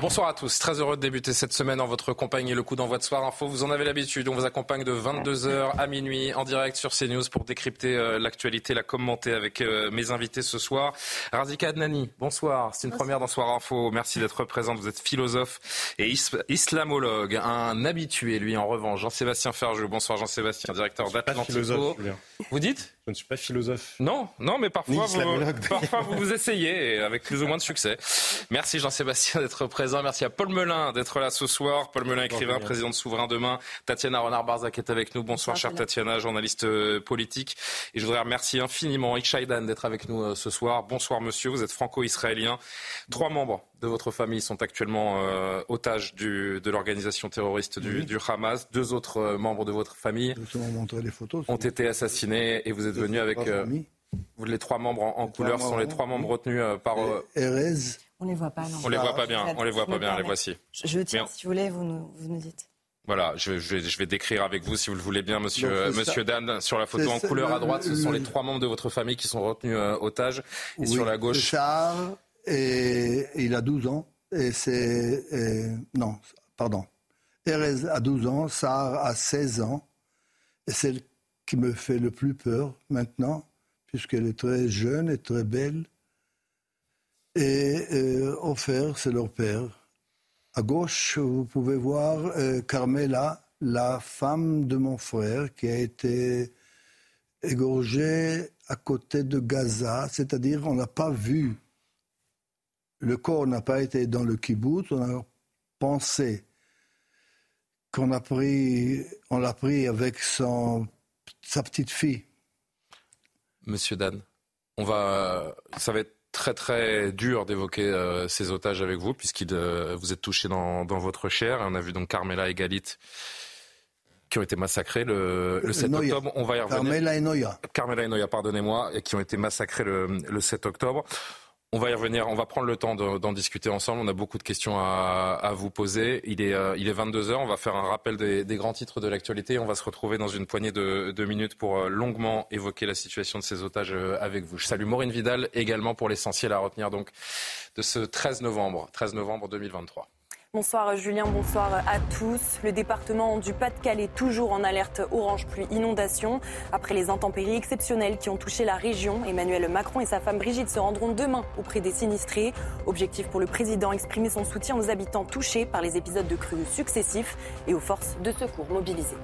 Bonsoir à tous, très heureux de débuter cette semaine en votre compagnie. Le coup d'envoi de soir info, vous en avez l'habitude. On vous accompagne de 22h à minuit en direct sur CNews pour décrypter euh, l'actualité, la commenter avec euh, mes invités ce soir. Razika Adnani, bonsoir. C'est une première dans Soir Info. Merci d'être présente. Vous êtes philosophe et is- islamologue. Un habitué, lui, en revanche. Jean-Sébastien Ferjou. Bonsoir Jean-Sébastien, directeur d'Atlantico. Vous dites? Je ne suis pas philosophe. non, non, mais parfois, vous, parfois vous vous essayez, avec plus ou moins de succès. Merci Jean-Sébastien d'être présent. Merci à Paul Melun d'être là ce soir. Paul Melun, écrivain, président de Souverain Demain. Tatiana Renard-Barzac est avec nous. Bonsoir, chère Tatiana, journaliste euh, politique. Et je voudrais remercier infiniment Ike Shaidan d'être avec nous euh, ce soir. Bonsoir, monsieur. Vous êtes franco-israélien. Trois membres de votre famille sont actuellement euh, otages du, de l'organisation terroriste du, Oui. du Hamas. Deux autres euh, membres de votre famille ont été assassinés et vous êtes venu avec euh, les trois membres en, en Les couleur sont les trois membres retenus euh, par. euh, Erez, On les voit pas, non. on les voit pas bien, on les voit pas me bien, les voici. Je, tiens, si vous voulez, vous nous, vous nous dites. Voilà, je, je vais, je vais décrire avec vous, si vous le voulez bien, monsieur, c'est euh, monsieur Dan. Sur la photo C'est en ça, couleur à le- droite, ce sont le- les trois membres de votre famille qui sont retenus euh, otages. Et oui, sur la c'est gauche, Sahar, et il a 12 ans. Et c'est. non, pardon. Erez a 12 ans, Sahar a 16 ans. Et celle qui me fait le plus peur maintenant, puisqu'elle est très jeune et très belle. Et euh, Ofer, c'est leur père. À gauche, vous pouvez voir euh, Carmela, la femme de mon frère, qui a été égorgée à côté de Gaza, c'est-à-dire on n'a pas vu. Le corps n'a pas été dans le kibbutz, on a pensé qu'on a pris, on l'a pris avec son, sa petite fille. monsieur Dan, on va, ça va être très très dur d'évoquer euh, ces otages avec vous, puisqu'il euh, vous êtes touché dans, dans votre chair. On a vu donc Carmela et Galit qui ont été massacrés le, le 7 Noya. octobre. On va y revenir. Carmela et Noya. Carmela et Noya, pardonnez-moi, et qui ont été massacrés le, le 7 octobre. On va y revenir, on va prendre le temps de- d'en discuter ensemble. On a beaucoup de questions à, vous poser. Il est, euh, il est 22h, on va faire un rappel des, des grands titres de l'actualité. On va se retrouver dans une poignée de, de minutes pour euh, longuement évoquer la situation de ces otages euh, avec vous. Je salue Maureen Vidal également pour l'essentiel à retenir donc de ce 13 novembre, 13 novembre 2023. Bonsoir Julien, bonsoir à tous. Le département du Pas-de-Calais toujours en alerte orange pluie inondation. Après les intempéries exceptionnelles qui ont touché la région, Emmanuel Macron et sa femme Brigitte se rendront demain auprès des sinistrés. Objectif pour le président, exprimer son soutien aux habitants touchés par les épisodes de crues successifs et aux forces de secours mobilisées.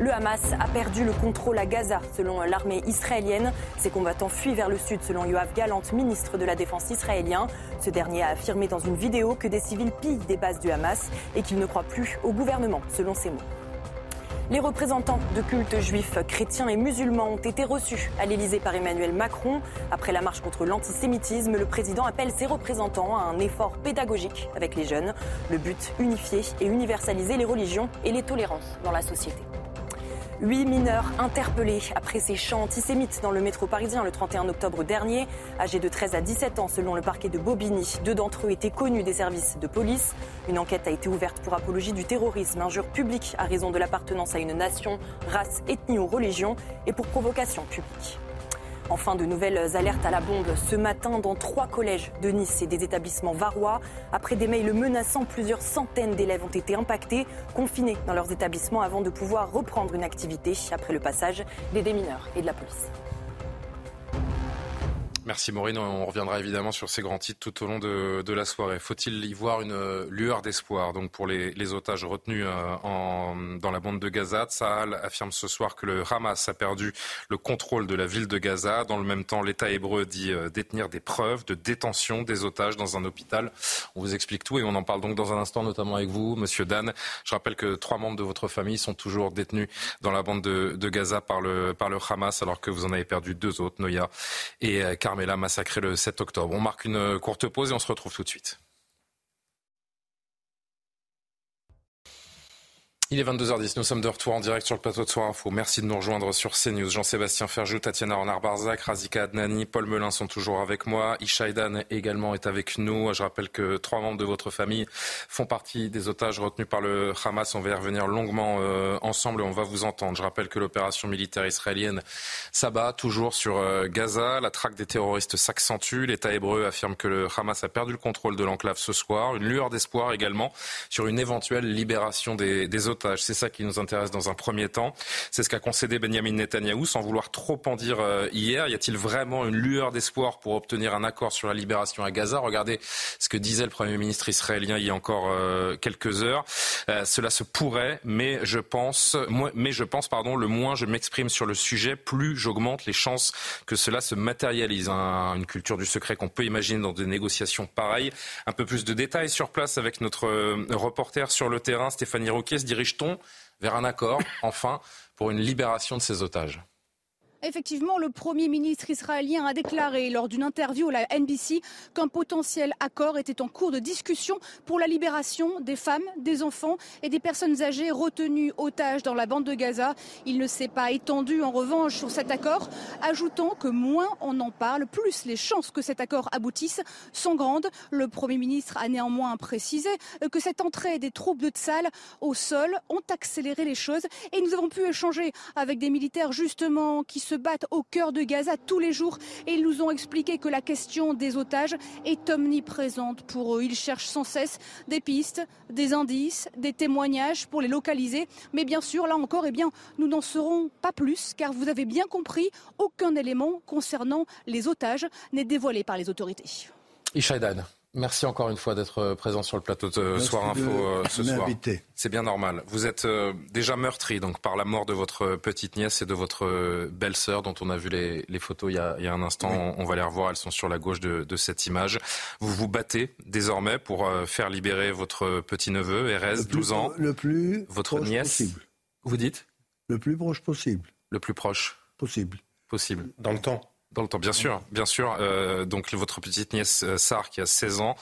Le Hamas a perdu le contrôle à Gaza, selon l'armée israélienne. Ses combattants fuient vers le sud, selon Yoav Galant, ministre de la Défense israélien. Ce dernier a affirmé dans une vidéo que des civils pillent des bases du Hamas et qu'il ne croit plus au gouvernement, selon ses mots. Les représentants de cultes juifs, chrétiens et musulmans ont été reçus à l'Élysée par Emmanuel Macron. Après la marche contre l'antisémitisme, le président appelle ses représentants à un effort pédagogique avec les jeunes. Le but, unifier et universaliser les religions et les tolérances dans la société. Huit mineurs interpellés après ces chants antisémites dans le métro parisien le 31 octobre dernier. Âgés de 13 à 17 ans selon le parquet de Bobigny, deux d'entre eux étaient connus des services de police. Une enquête a été ouverte pour apologie du terrorisme, injure publique à raison de l'appartenance à une nation, race, ethnie ou religion et pour provocation publique. Enfin, de nouvelles alertes à la bombe ce matin dans trois collèges de Nice et des établissements varois. Après des mails menaçants, plusieurs centaines d'élèves ont été impactés, confinés dans leurs établissements avant de pouvoir reprendre une activité après le passage des démineurs et de la police. Merci Maureen, on reviendra évidemment sur ces grands titres tout au long de, de la soirée. Faut-il y voir une euh, lueur d'espoir donc pour les, les otages retenus euh, en, dans la bande de Gaza? Tsahal affirme ce soir que le Hamas a perdu le contrôle de la ville de Gaza. Dans le même temps, l'État hébreu dit euh, détenir des preuves de détention des otages dans un hôpital. On vous explique tout et on en parle donc dans un instant, notamment avec vous, Monsieur Dan. Je rappelle que trois membres de votre famille sont toujours détenus dans la bande de, de Gaza par le, par le Hamas alors que vous en avez perdu deux autres, Noya et euh, Carmela. Mela massacré le 7 octobre. On marque une courte pause et on se retrouve tout de suite. Il est 22h10, nous sommes de retour en direct sur le plateau de Soir. Merci de nous rejoindre sur CNews. Jean-Sébastien Ferjou, Tatiana Renard-Barzac, Razika Adnani, Paul Melun sont toujours avec moi. Ishaïdan également est avec nous. Je rappelle que trois membres de votre famille font partie des otages retenus par le Hamas. On va y revenir longuement euh, ensemble et on va vous entendre. Je rappelle que l'opération militaire israélienne s'abat toujours sur euh, Gaza. La traque des terroristes s'accentue. L'État hébreu affirme que le Hamas a perdu le contrôle de l'enclave ce soir. Une lueur d'espoir également sur une éventuelle libération des otages c'est ça qui nous intéresse dans un premier temps. C'est ce qu'a concédé Benjamin Netanyahou sans vouloir trop en dire euh, hier. Y a-t-il vraiment une lueur d'espoir pour obtenir un accord sur la libération à Gaza? Regardez ce que disait le Premier ministre israélien il y a encore euh, quelques heures. Euh, cela se pourrait, mais je pense, mais je pense, pardon, le moins je m'exprime sur le sujet, plus j'augmente les chances que cela se matérialise. une culture du secret qu'on peut imaginer dans des négociations pareilles. Un peu plus de détails sur place avec notre reporter sur le terrain, Stéphanie Roquet, se dirige vers un accord, enfin, pour une libération de ces otages Effectivement, le Premier ministre israélien a déclaré lors d'une interview à la NBC qu'un potentiel accord était en cours de discussion pour la libération des femmes, des enfants et des personnes âgées retenues otages dans la bande de Gaza. Il ne s'est pas étendu en revanche sur cet accord, ajoutant que moins on en parle, plus les chances que cet accord aboutisse sont grandes. Le Premier ministre a néanmoins précisé que cette entrée des troupes de Tsal au sol ont accéléré les choses et nous avons pu échanger avec des militaires justement qui se battent au cœur de Gaza tous les jours et ils nous ont expliqué que la question des otages est omniprésente pour eux. Ils cherchent sans cesse des pistes, des indices, des témoignages pour les localiser. Mais bien sûr, là encore, eh bien, nous n'en serons pas plus car vous avez bien compris, aucun élément concernant les otages n'est dévoilé par les autorités. Merci encore une fois d'être euh, présent sur le plateau de Soir Info euh, ce soir. C'est bien normal. Vous êtes euh, déjà meurtri donc par la mort de votre petite nièce et de votre belle-sœur dont on a vu les, photos il y, a, il y, a, un instant. On, va les revoir. Elles sont sur la gauche de, de, cette image. Vous vous battez désormais pour faire libérer votre petit-neveu, Erez, 12 ans. Le plus votre nièce. Possible. Vous dites? Le plus proche possible. Le plus proche Possible. Possible. Dans le temps dans le temps, bien sûr, bien sûr. Euh, donc votre petite nièce euh, Sar qui a 16 ans,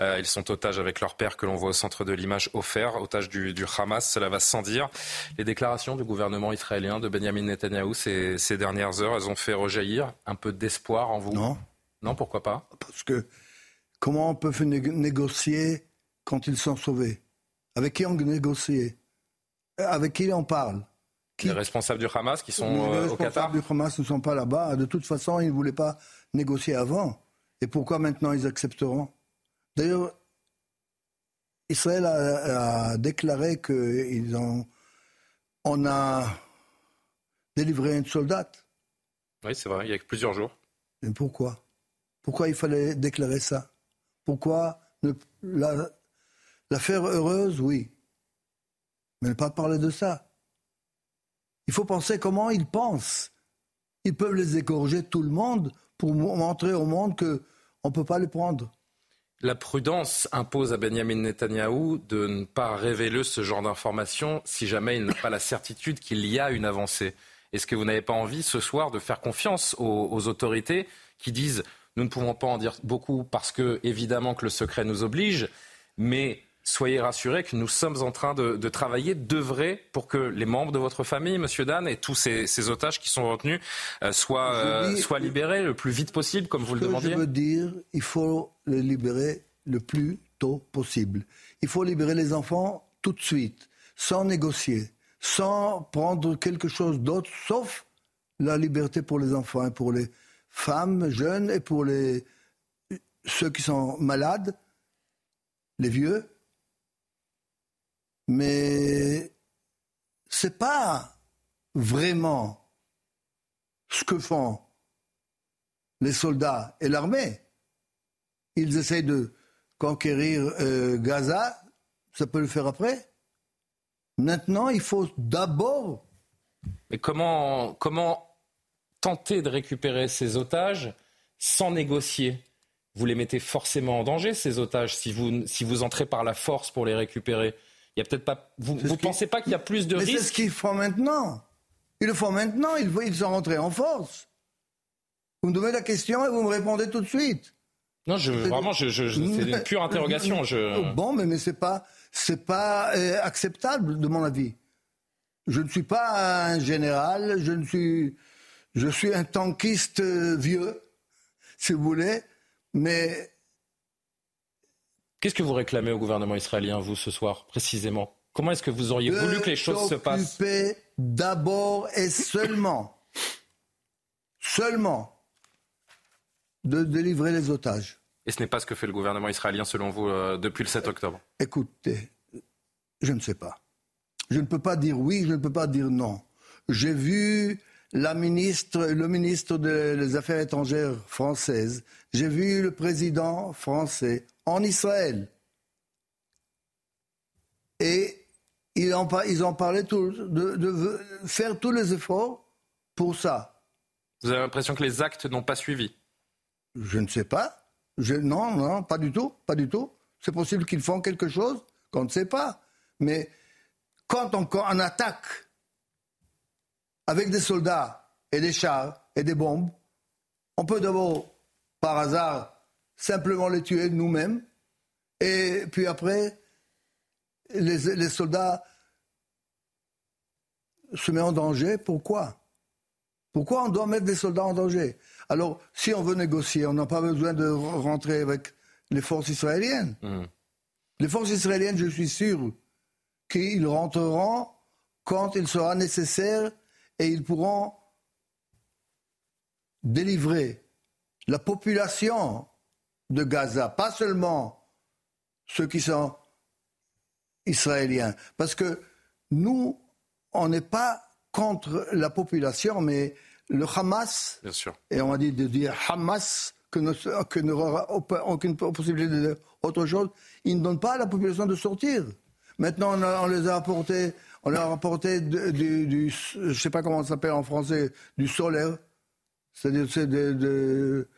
euh, ils sont otages avec leur père que l'on voit au centre de l'image offert, otages du, du, Hamas. Cela va sans dire. Les déclarations du gouvernement israélien de Benjamin Netanyahou ces, ces dernières heures, elles ont fait rejaillir un peu d'espoir en vous. Non. Non, pourquoi pas? Parce que comment on peut négocier quand ils sont sauvés? Avec qui on négocie? Avec qui on parle? Les responsables du Hamas qui sont euh, au Qatar Les responsables du Hamas ne sont pas là-bas. De toute façon, ils ne voulaient pas négocier avant. Et pourquoi maintenant ils accepteront? D'ailleurs, Israël a, déclaré qu'ils ont. On a délivré une soldate. Oui, c'est vrai, il y a plusieurs jours. Mais pourquoi? Pourquoi il fallait déclarer ça? Pourquoi la, la faire heureuse, oui. Mais ne pas parler de ça. Il faut penser comment ils pensent. Ils peuvent les égorger tout le monde pour montrer au monde qu'on ne peut pas les prendre. La prudence impose à Benjamin Netanyahou de ne pas révéler ce genre d'informations si jamais il n'a pas la certitude qu'il y a une avancée. Est-ce que vous n'avez pas envie ce soir de faire confiance aux, aux, autorités qui disent nous ne pouvons pas en dire beaucoup parce que évidemment que le secret nous oblige, mais soyez rassurés que nous sommes en train de, travailler, d'œuvrer pour que les membres de votre famille, Monsieur Dan, et tous ces, otages qui sont retenus euh, euh, soient, libérés le plus vite possible, comme vous le demandiez. Je veux dire, il faut les libérer le plus tôt possible. Il faut libérer les enfants tout de suite, sans négocier, sans prendre quelque chose d'autre, sauf la liberté pour les enfants et pour les femmes jeunes et pour les, ceux qui sont malades, les vieux mais c'est pas vraiment ce que font les soldats et l'armée. Ils essayent de conquérir euh, Gaza, ça peut le faire après. Maintenant, il faut d'abord. Mais comment, comment tenter de récupérer ces otages sans négocier? Vous les mettez forcément en danger, ces otages, si vous, si vous entrez par la force pour les récupérer. Il y a peut-être pas. Vous ne pensez pas qu'il y a plus de risques C'est ce qu'ils font maintenant. Ils le font maintenant. Ils, ils sont rentrés en force. Vous me donnez la question et vous me répondez tout de suite. Non, je, vraiment, je, c'est une pure interrogation. Je... Bon, mais, mais ce n'est pas, pas euh, acceptable, de mon avis. Je ne suis pas un général, je, ne suis, je suis un tankiste euh, vieux, si vous voulez, mais... Qu'est-ce que vous réclamez au gouvernement israélien, vous, ce soir, précisément? Comment est-ce que vous auriez voulu que les choses se passent? d'abord et seulement, seulement, de délivrer les otages. Et ce n'est pas ce que fait le gouvernement israélien, selon vous, euh, depuis le 7 octobre? Écoutez, je ne sais pas. Je ne peux pas dire oui, je ne peux pas dire non. J'ai vu la ministre, le ministre des Affaires étrangères française, j'ai vu le président français en Israël. Et ils ont, ils ont parlé de, de, faire tous les efforts pour ça. Vous avez l'impression que les actes n'ont pas suivi? Je ne sais pas. Je, non, non, pas du tout, pas du tout. C'est possible qu'ils font quelque chose qu'on ne sait pas. Mais quand on, on attaque avec des soldats et des chars et des bombes, on peut d'abord, par hasard, simplement les tuer nous-mêmes. Et puis après, les, soldats se mettent en danger. Pourquoi? Pourquoi on doit mettre des soldats en danger? Alors, si on veut négocier, on n'a pas besoin de rentrer avec les forces israéliennes. Hmm. Les forces israéliennes, je suis sûr qu'ils rentreront quand il sera nécessaire et ils pourront délivrer la population de Gaza, pas seulement ceux qui sont israéliens. Parce que nous, on n'est pas contre la population, mais le Hamas, Bien sûr. et on a dit de dire Hamas, que n'aura aucune possibilité de autre chose, il ne donne pas à la population de sortir. Maintenant, on, les a apportés, on leur a apporté du, je ne sais pas comment ça s'appelle en français, du solaire, c'est-à-dire c'est de,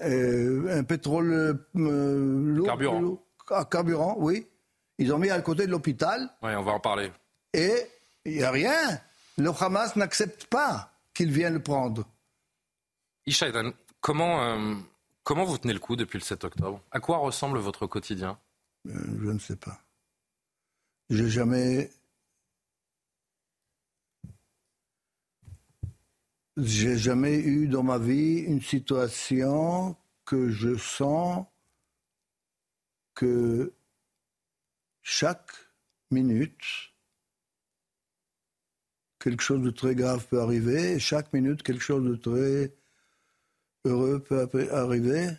euh, un pétrole euh, carburant. carburant, oui. Ils ont mis à côté de l'hôpital. Oui, on va en parler. Et il n'y a rien. Le Hamas n'accepte pas qu'ils viennent le prendre. Ishaïdan, comment, euh, comment vous tenez le coup depuis le 7 octobre? À quoi ressemble votre quotidien? Euh, Je ne sais pas. J'ai jamais. J'ai jamais eu dans ma vie une situation que je sens que chaque minute, quelque chose de très grave peut arriver, et chaque minute, quelque chose de très heureux peut arriver.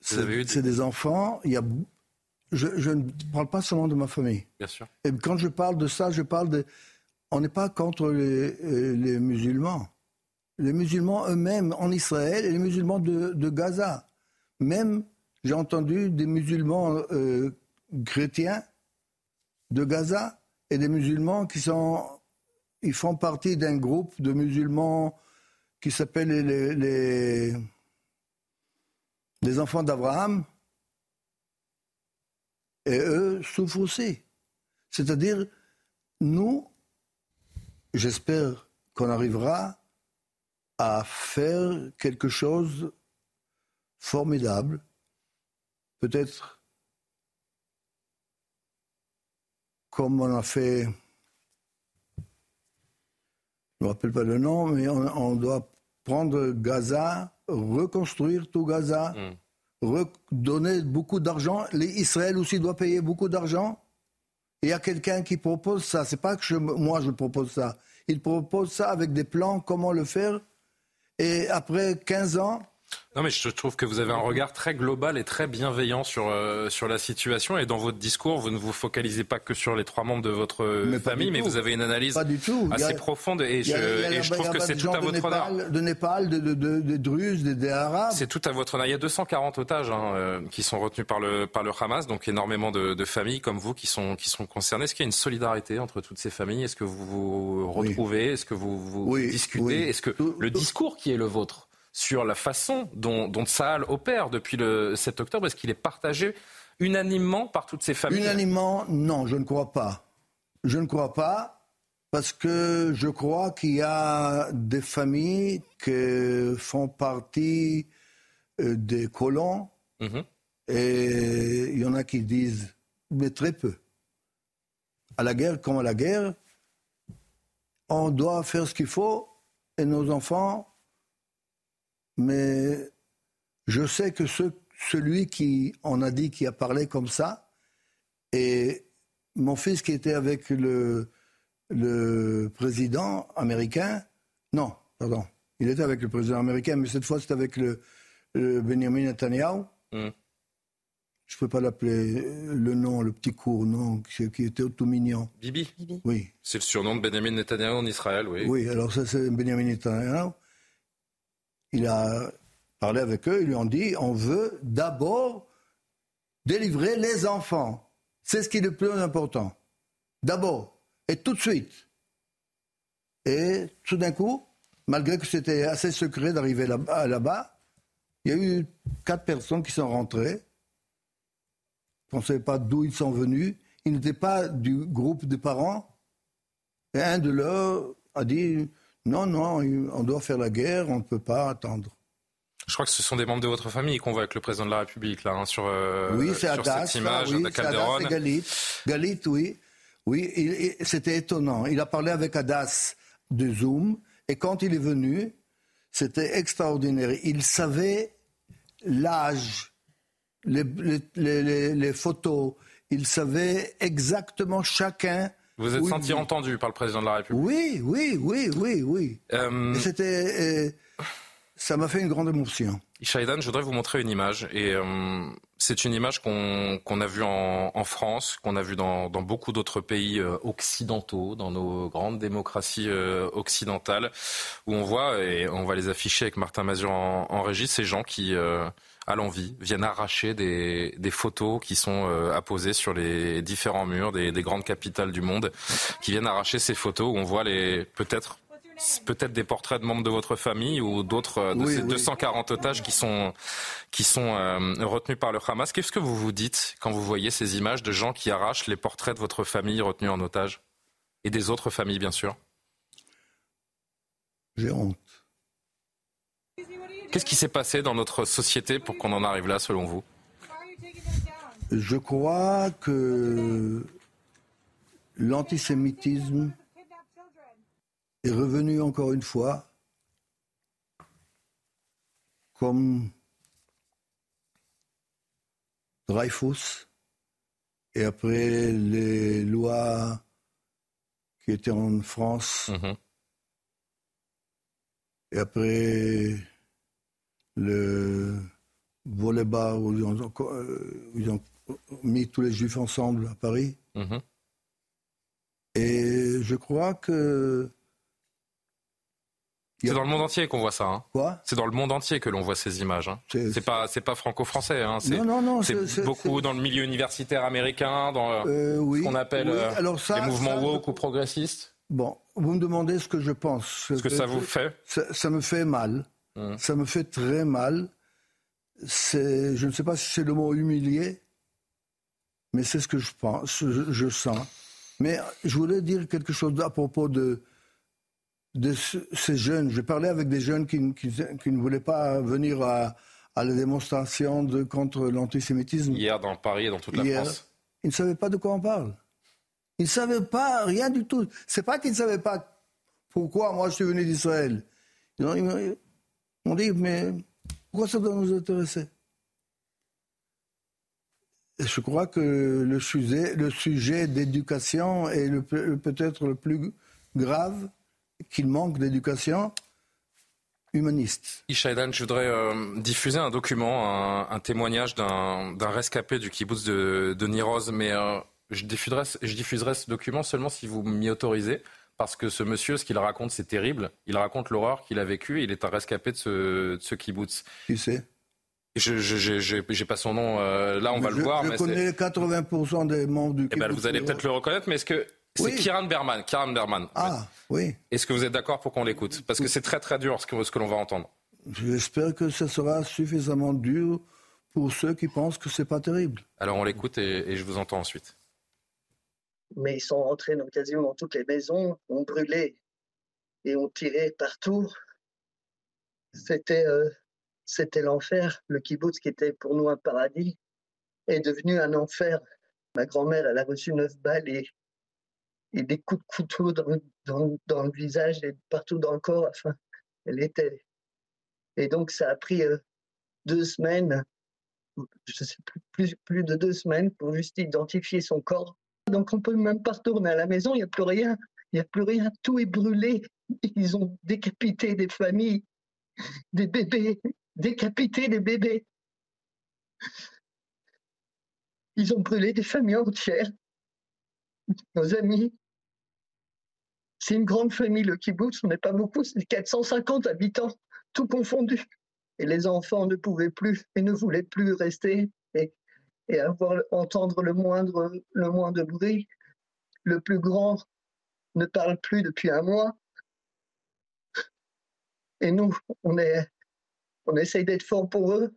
C'est des enfants. Il y a, je, ne parle pas seulement de ma famille. Bien sûr. Et quand je parle de ça, je parle de. On n'est pas contre les, les, musulmans. Les musulmans eux-mêmes en Israël et les musulmans de, de Gaza. Même j'ai entendu des musulmans euh, chrétiens de Gaza et des musulmans qui sont, ils font partie d'un groupe de musulmans qui s'appelle les, les, enfants d'Abraham. Et eux souffrent aussi. C'est-à-dire, nous, j'espère qu'on arrivera à faire quelque chose formidable peut-être comme on a fait, je ne me rappelle pas le nom, mais on, doit prendre Gaza, reconstruire tout Gaza, mm. redonner beaucoup d'argent. Israël aussi doit payer beaucoup d'argent. Il y a quelqu'un qui propose ça. C'est pas que moi je propose ça. Il propose ça avec des plans, comment le faire. Et après 15 ans, non, mais je trouve que vous avez un regard très global et très bienveillant sur, euh, sur la situation. Et dans votre discours, vous ne vous focalisez pas que sur les trois membres de votre famille, mais vous avez une analyse assez profonde. Et je, trouve que c'est tout à votre honneur. De Népal, de, de, de, Druzes, des Arabes. C'est tout à votre honneur. Il y a 240 otages hein, euh, qui sont retenus par le, par le Hamas, donc énormément de, familles comme vous qui sont, qui sont concernées. Est-ce qu'il y a une solidarité entre toutes ces familles? Est-ce que vous vous retrouvez? Est-ce que vous, vous discutez? Est-ce que le discours qui est le vôtre sur la façon dont, dont opère depuis le 7 octobre Est-ce qu'il est partagé unanimement par toutes ces familles? Unanimement, non, je ne crois pas. Je ne crois pas. Parce que je crois qu'il y a des familles qui font partie euh, des colons mhm. et il y en a qui disent, mais très peu. À la guerre comme à la guerre, on doit faire ce qu'il faut et nos enfants, mais je sais que celui qui en a dit, qui a parlé comme ça, et mon fils qui était avec le, le président américain, non, pardon, il était avec le président américain, mais cette fois c'était avec le, Benjamin Netanyahu. Hmm. Je ne peux pas l'appeler le nom, le petit court nom qui, était tout mignon. Bibi. Oui. C'est le surnom de Benjamin Netanyahu en Israël, oui. Oui, alors ça c'est Benjamin Netanyahu. Il a parlé avec eux, ils lui ont dit on veut d'abord délivrer les enfants. C'est ce qui est le plus important. D'abord, et tout de suite. Et tout d'un coup, malgré que c'était assez secret d'arriver là-bas, il y a eu quatre personnes qui sont rentrées. On ne savait pas d'où ils sont venus. Ils n'étaient pas du groupe de parents. Et un de leurs a dit non, non, on doit faire la guerre, on ne peut pas attendre. Je crois que ce sont des membres de votre famille qu'on voit avec le président de la République là hein, sur, euh, oui, c'est Adas, cette image oui, Calderon. Adas Galit. Galit, oui. Oui, c'était étonnant. Il a parlé avec Adas de Zoom et quand il est venu, c'était extraordinaire. Il savait l'âge, les, les, les, photos, il savait exactement chacun. Vous êtes senti entendu par le président de la République Oui, oui, oui, oui, oui. Euh, c'était. Euh, ça m'a fait une grande émotion. Ishaïdan, je voudrais vous montrer une image. Et euh, c'est une image qu'on a vue en, France, qu'on a vue dans, beaucoup d'autres pays euh, occidentaux, dans nos grandes démocraties euh, occidentales, où on voit, et on va les afficher avec Martin Mazur en, régie, ces gens qui, à l'envie, viennent arracher des, photos qui sont apposées sur les différents murs des, des grandes capitales du monde, qui viennent arracher ces photos où on voit les peut-être peut-être des portraits de membres de votre famille ou d'autres euh, de ces 240 otages qui sont, qui sont euh, retenus par le Hamas. Qu'est-ce que vous vous dites quand vous voyez ces images de gens qui arrachent les portraits de votre famille retenus en otage Et des autres familles, bien sûr? J'ai honte. Qu'est-ce qui s'est passé dans notre société pour qu'on en arrive là, selon vous? Je crois que l'antisémitisme est revenu encore une fois comme Dreyfus et après les lois qui étaient en France mhm. et après le volet bas où, ils ont mis tous les juifs ensemble à Paris. Mhm. Et je crois que c'est dans le monde entier qu'on voit ça. Hein. Quoi? C'est dans le monde entier que l'on voit ces images. Hein. C'est pas c'est pas franco-français. Hein. Non non non. C'est beaucoup dans le milieu universitaire américain, dans euh, euh, ce qu'on appelle euh, les mouvements woke ou progressistes. Bon, vous me demandez ce que je pense. Ce que ça vous fait ça, me fait mal. Hmm. Ça me fait très mal. C'est, je ne sais pas si c'est le mot humilié, mais c'est ce que je pense, je, je sens. Mais je voulais dire quelque chose à propos de de ces jeunes. J'ai parlé avec des jeunes qui, ne voulaient pas venir à, la démonstration de, contre l'antisémitisme. Hier dans Paris et dans toute la France. Ils ne savaient pas de quoi on parle. Ils ne savaient pas rien du tout. C'est pas qu'ils ne savaient pas pourquoi moi je suis venu d'Israël. Ils m'ont dit, mais pourquoi ça doit nous intéresser? Et je crois que le sujet, le sujet d'éducation est peut-être le plus grave qu'il manque d'éducation humaniste. Ishaïdan, je voudrais euh, diffuser un document, un, témoignage d'un rescapé du kibbutz de, Niroz, mais euh, je diffuserai ce document seulement si vous m'y autorisez, parce que ce monsieur, ce qu'il raconte, c'est terrible. Il raconte l'horreur qu'il a vécue, il est un rescapé de ce, de ce kibbutz. Qui c'est? Je n'ai pas son nom. Euh, là, on va le voir. Je connais 80% des membres du. Eh ben, vous allez peut-être le reconnaître, mais est-ce que c'est Kieran Berman. Kieran Berman. Ah, oui. Est-ce que vous êtes d'accord pour qu'on l'écoute? Parce que c'est très très dur ce que, ce que l'on va entendre. J'espère que ce sera suffisamment dur pour ceux qui pensent que c'est pas terrible. Alors on l'écoute et je vous entends ensuite. Mais ils sont rentrés dans quasiment toutes les maisons, ont brûlé et ont tiré partout. C'était euh, c'était l'enfer. Le kibbutz, qui était pour nous un paradis, est devenu un enfer. Ma grand-mère, elle a reçu neuf balles et, des coups de couteau dans, dans, dans, le visage et partout dans le corps. Enfin, elle était. Et donc, ça a pris euh, deux semaines, je sais plus, plus, plus de deux semaines pour juste identifier son corps. Donc, on peut même pas retourner à la maison, il n'y a plus rien. Il n'y a plus rien, tout est brûlé. Ils ont décapité des familles, des bébés, décapité des bébés. Ils ont brûlé des familles entières. Nos amis. C'est une grande famille, le kibbutz. On n'est pas beaucoup, c'est 450 habitants, tout confondu. Et les enfants ne pouvaient plus et ne voulaient plus rester et avoir, entendre le moindre, le moindre bruit. Le plus grand ne parle plus depuis un mois. Et nous, on est, on essaye d'être fort pour eux.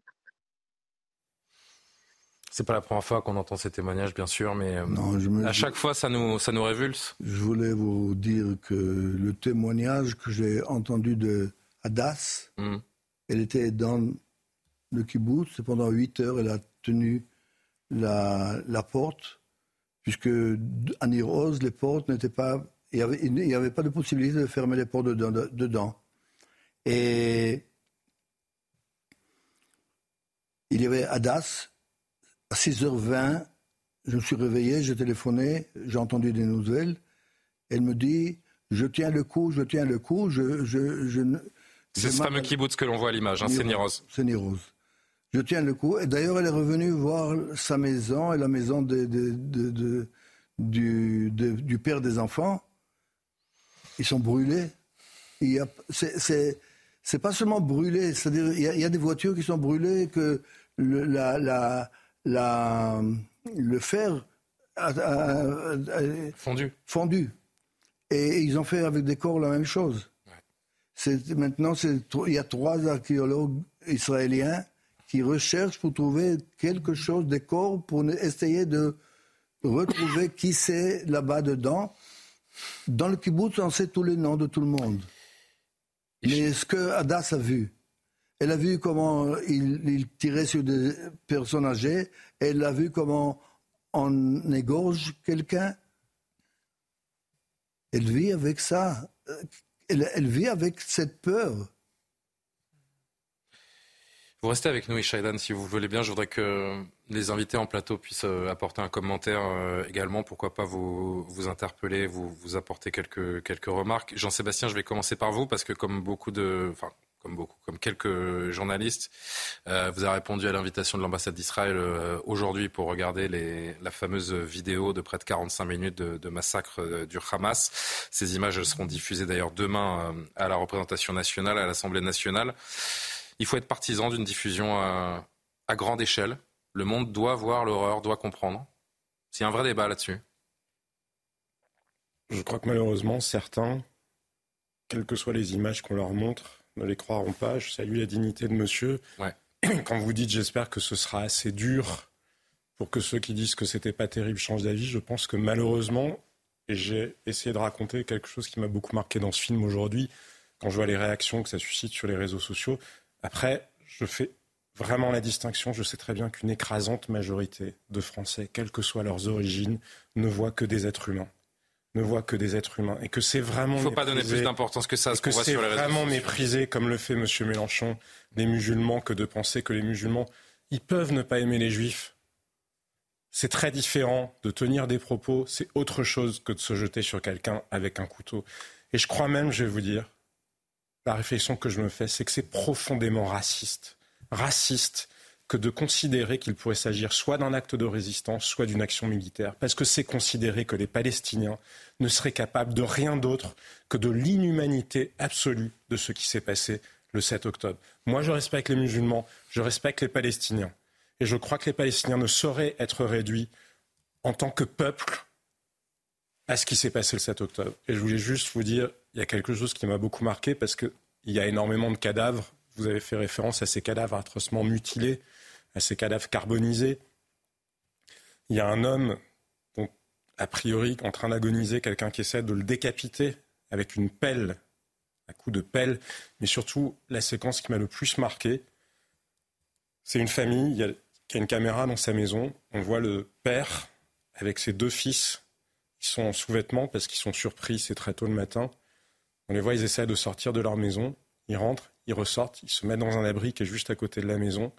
C'est pas la première fois qu'on entend ces témoignages, bien sûr, mais euh, à chaque fois, ça nous, ça nous révulse. Je voulais vous dire que le témoignage que j'ai entendu de Hadas, hmm. elle était dans le kibbutz pendant 8 heures, elle a tenu la, la porte, puisque à Niroz, les portes n'étaient pas. Il n'y avait, avait, pas de possibilité de fermer les portes dedans. dedans. Et il y avait Adas, à 6h20, je me suis réveillé, j'ai téléphoné, j'ai entendu des nouvelles. Elle me dit Je tiens le coup, je tiens le coup. Je, je, c'est ce fameux kibbutz que l'on voit à l'image, hein, c'est Niroz. C'est Niroz. Je tiens le coup. Et d'ailleurs, elle est revenue voir sa maison et la maison de, de, du, du, père des enfants. Ils sont brûlés. C'est c'est pas seulement brûlé, c'est-à-dire il y, a des voitures qui sont brûlées que le, la, la, la, le fer a, fondu. fondu. Et ils ont fait avec des corps la même chose. C'est, maintenant, il y a trois archéologues israéliens qui recherchent pour trouver quelque chose, des corps, pour essayer de retrouver qui c'est là-bas dedans. Dans le kibbutz, on sait tous les noms de tout le monde. Mais ce que Adas a vu, elle a vu comment il, tirait sur des personnes âgées, elle a vu comment on égorge quelqu'un. Elle vit avec ça. Elle, vit avec cette peur. Vous restez avec nous, Ishaïdan, si vous voulez bien. Je voudrais que les invités en plateau puissent euh, apporter un commentaire euh, également. Pourquoi pas vous, vous interpeller, vous, vous apporter quelques, quelques remarques. Jean-Sébastien, je vais commencer par vous parce que comme beaucoup de, enfin, comme beaucoup, comme quelques journalistes, euh, vous avez répondu à l'invitation de l'ambassade d'Israël aujourd'hui pour regarder les, la fameuse vidéo de près de 45 minutes de, de massacre du Hamas. Ces images seront diffusées d'ailleurs demain à la représentation nationale, à l'Assemblée nationale. Il faut être partisan d'une diffusion à, grande échelle. Le monde doit voir l'horreur, doit comprendre. C'est un vrai débat là-dessus. Je crois que malheureusement, certains, quelles que soient les images qu'on leur montre, ne les croiront pas. Je salue la dignité de monsieur. Quand vous dites j'espère que ce sera assez dur pour que ceux qui disent que c'était pas terrible changent d'avis, je pense que malheureusement, et j'ai essayé de raconter quelque chose qui m'a beaucoup marqué dans ce film aujourd'hui, quand je vois les réactions que ça suscite sur les réseaux sociaux, après, je fais vraiment la distinction. Je sais très bien qu'une écrasante majorité de Français, quelles que soient leurs origines, ne voient que des êtres humains ne voient que des êtres humains. Et que c'est vraiment il faut pas donner plus d'importance que ça à ce que c'est vraiment méprisé comme le fait M. Mélenchon des musulmans que de penser que les musulmans ils peuvent ne pas aimer les juifs. C'est très différent de tenir des propos. C'est autre chose que de se jeter sur quelqu'un avec un couteau. Et je crois même je vais vous dire la réflexion que je me fais, c'est que c'est profondément raciste. Raciste que de considérer qu'il pourrait s'agir soit d'un acte de résistance, soit d'une action militaire, parce que c'est considérer que les Palestiniens ne seraient capables de rien d'autre que de l'inhumanité absolue de ce qui s'est passé le 7 octobre. Moi, je respecte les musulmans, je respecte les Palestiniens, et je crois que les Palestiniens ne sauraient être réduits en tant que peuple à ce qui s'est passé le 7 octobre. Et je voulais juste vous dire, il y a quelque chose qui m'a beaucoup marqué parce qu'il y a énormément de cadavres. Vous avez fait référence à ces cadavres atrocement mutilés, à ces cadavres carbonisés. Il y a un homme a priori en train d'agoniser, quelqu'un qui essaie de le décapiter avec une pelle, un coup de pelle. Mais surtout, la séquence qui m'a le plus marqué, c'est une famille qui a une caméra dans sa maison. On voit le père avec ses deux fils. Ils sont en sous-vêtements parce qu'ils sont surpris, c'est très tôt le matin. On les voit, ils essaient de sortir de leur maison. Ils rentrent, ils ressortent, ils se mettent dans un abri qui est juste à côté de la maison.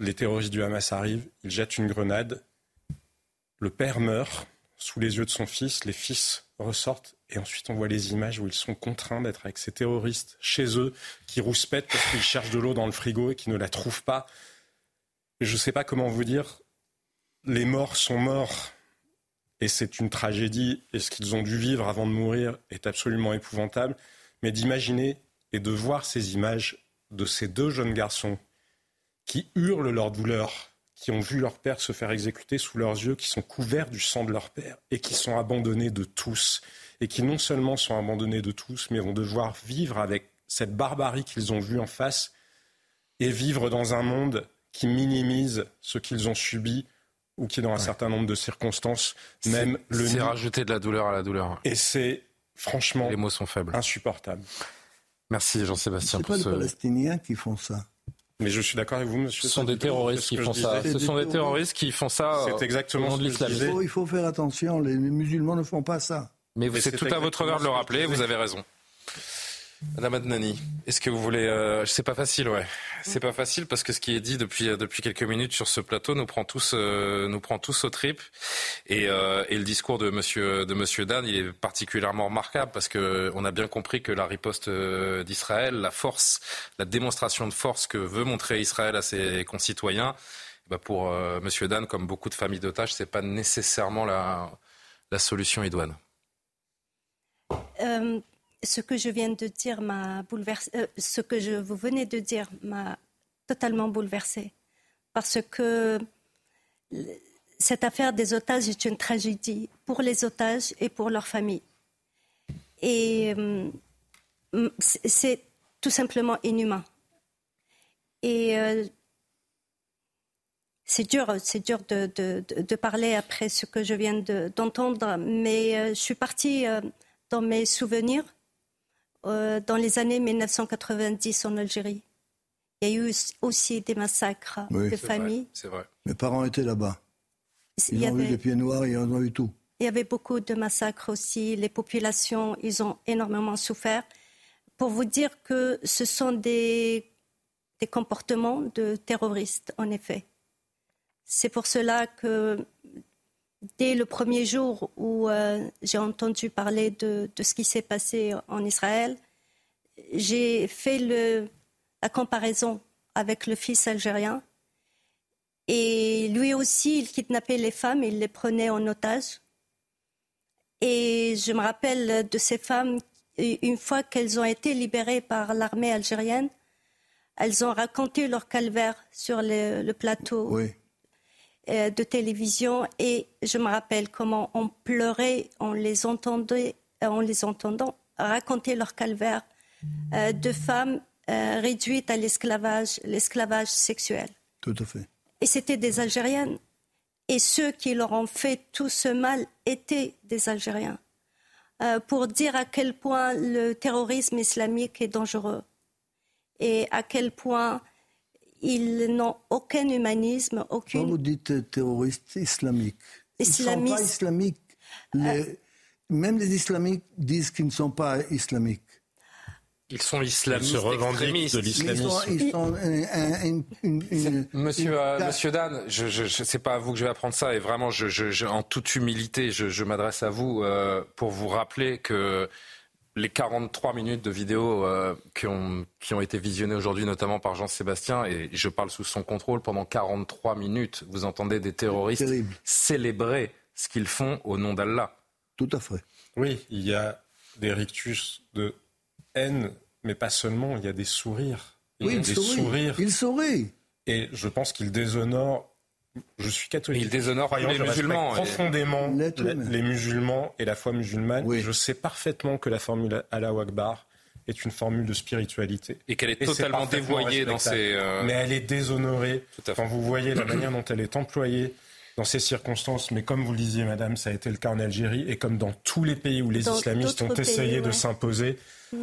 Les terroristes du Hamas arrivent, ils jettent une grenade. Le père meurt sous les yeux de son fils, les fils ressortent et ensuite on voit les images où ils sont contraints d'être avec ces terroristes chez eux qui rouspètent parce qu'ils cherchent de l'eau dans le frigo et qui ne la trouvent pas. Je ne sais pas comment vous dire, les morts sont morts et c'est une tragédie. Et ce qu'ils ont dû vivre avant de mourir est absolument épouvantable, mais d'imaginer et de voir ces images de ces deux jeunes garçons qui hurlent leur douleur, qui ont vu leur père se faire exécuter sous leurs yeux, qui sont couverts du sang de leur père et qui sont abandonnés de tous, et qui non seulement sont abandonnés de tous, mais vont devoir vivre avec cette barbarie qu'ils ont vue en face et vivre dans un monde qui minimise ce qu'ils ont subi ou qui, dans un certain nombre de circonstances, même le. C'est rajouter de la douleur à la douleur. Et c'est franchement. Les mots sont faibles. Insupportable. Merci Jean-Sébastien. C'est pas les Palestiniens qui font ça. Mais je suis d'accord avec vous, monsieur. Ce sont des terroristes qui font ça. Ce sont des terroristes qui font ça. C'est exactement ce que je disais. Il faut faire attention, les musulmans ne font pas ça. Mais c'est tout à votre honneur de le rappeler, vous avez raison. Madame Adnani, est-ce que vous voulez euh, C'est pas facile, ouais. C'est pas facile parce que ce qui est dit depuis euh, depuis quelques minutes sur ce plateau nous prend tous euh, nous prend tous au trip et, et, le discours de Monsieur de Monsieur Dan il est particulièrement remarquable parce que on a bien compris que la riposte d'Israël, la force, la démonstration de force que veut montrer Israël à ses concitoyens, bah pour Monsieur Dan comme beaucoup de familles d'otages, c'est pas nécessairement la la solution idoine ce que je viens de dire m'a bouleversé. Euh, ce que je, vous venez de dire m'a totalement bouleversée. Parce que cette affaire des otages est une tragédie pour les otages et pour leurs familles. Et euh, c'est tout simplement inhumain. Et euh, c'est dur, c'est dur de, parler après ce que je viens d'entendre, mais je suis partie dans mes souvenirs euh, dans les années 1990 en Algérie. Il y a eu aussi des massacres de familles. C'est vrai. Mes parents étaient là-bas. Ils ont vu des pieds noirs, ils ont vu tout. Il y avait beaucoup de massacres aussi. Les populations, ils ont énormément souffert. Pour vous dire que ce sont des, des comportements de terroristes, en effet. C'est pour cela que dès le premier jour où euh, j'ai entendu parler de, ce qui s'est passé en Israël, j'ai fait la comparaison avec le fils algérien. Et lui aussi, il kidnappait les femmes, il les prenait en otage. Et je me rappelle de ces femmes, une fois qu'elles ont été libérées par l'armée algérienne, elles ont raconté leur calvaire sur le, plateau. De télévision et je me rappelle comment on pleurait, on les entendait, euh, en les entendant raconter leur calvaire euh, de femmes réduites à l'esclavage, l'esclavage sexuel. Tout à fait. Et c'était des Algériennes. Et ceux qui leur ont fait tout ce mal étaient des Algériens. pour dire à quel point le terrorisme islamique est dangereux et à quel point ils n'ont aucun humanisme, aucune. Quand vous dites terroristes islamiques, ils ne sont pas islamiques. Euh, même les islamiques disent qu'ils ne sont pas islamiques. Ils sont islamistes, ils se revendiquent de l'islamisme. Monsieur, Monsieur Dan, je, je, je c'est pas à vous que je vais apprendre ça, et vraiment, je, en toute humilité, je, m'adresse à vous euh, pour vous rappeler que les 43 minutes de vidéo euh, qui, ont, qui ont été visionnées aujourd'hui, notamment par Jean-Sébastien, et je parle sous son contrôle, pendant 43 minutes, vous entendez des terroristes célébrer ce qu'ils font au nom d'Allah. Tout à fait. Oui, il y a des rictus de haine, mais pas seulement, il y a des sourires. Il oui, des sourires. Il sourit. Et je pense qu'il déshonore je suis catholique. Il déshonore les musulmans. profondément les, musulmans et la foi musulmane. Je sais parfaitement que la formule Allah Akbar est une formule de spiritualité. Et qu'elle est totalement dévoyée dans ses... Euh, Mais elle est déshonorée. Quand vous voyez la manière dont elle est employée dans ces circonstances, mais comme vous le disiez, madame, ça a été le cas en Algérie, et comme dans tous les pays où les islamistes ont essayé de s'imposer, mm.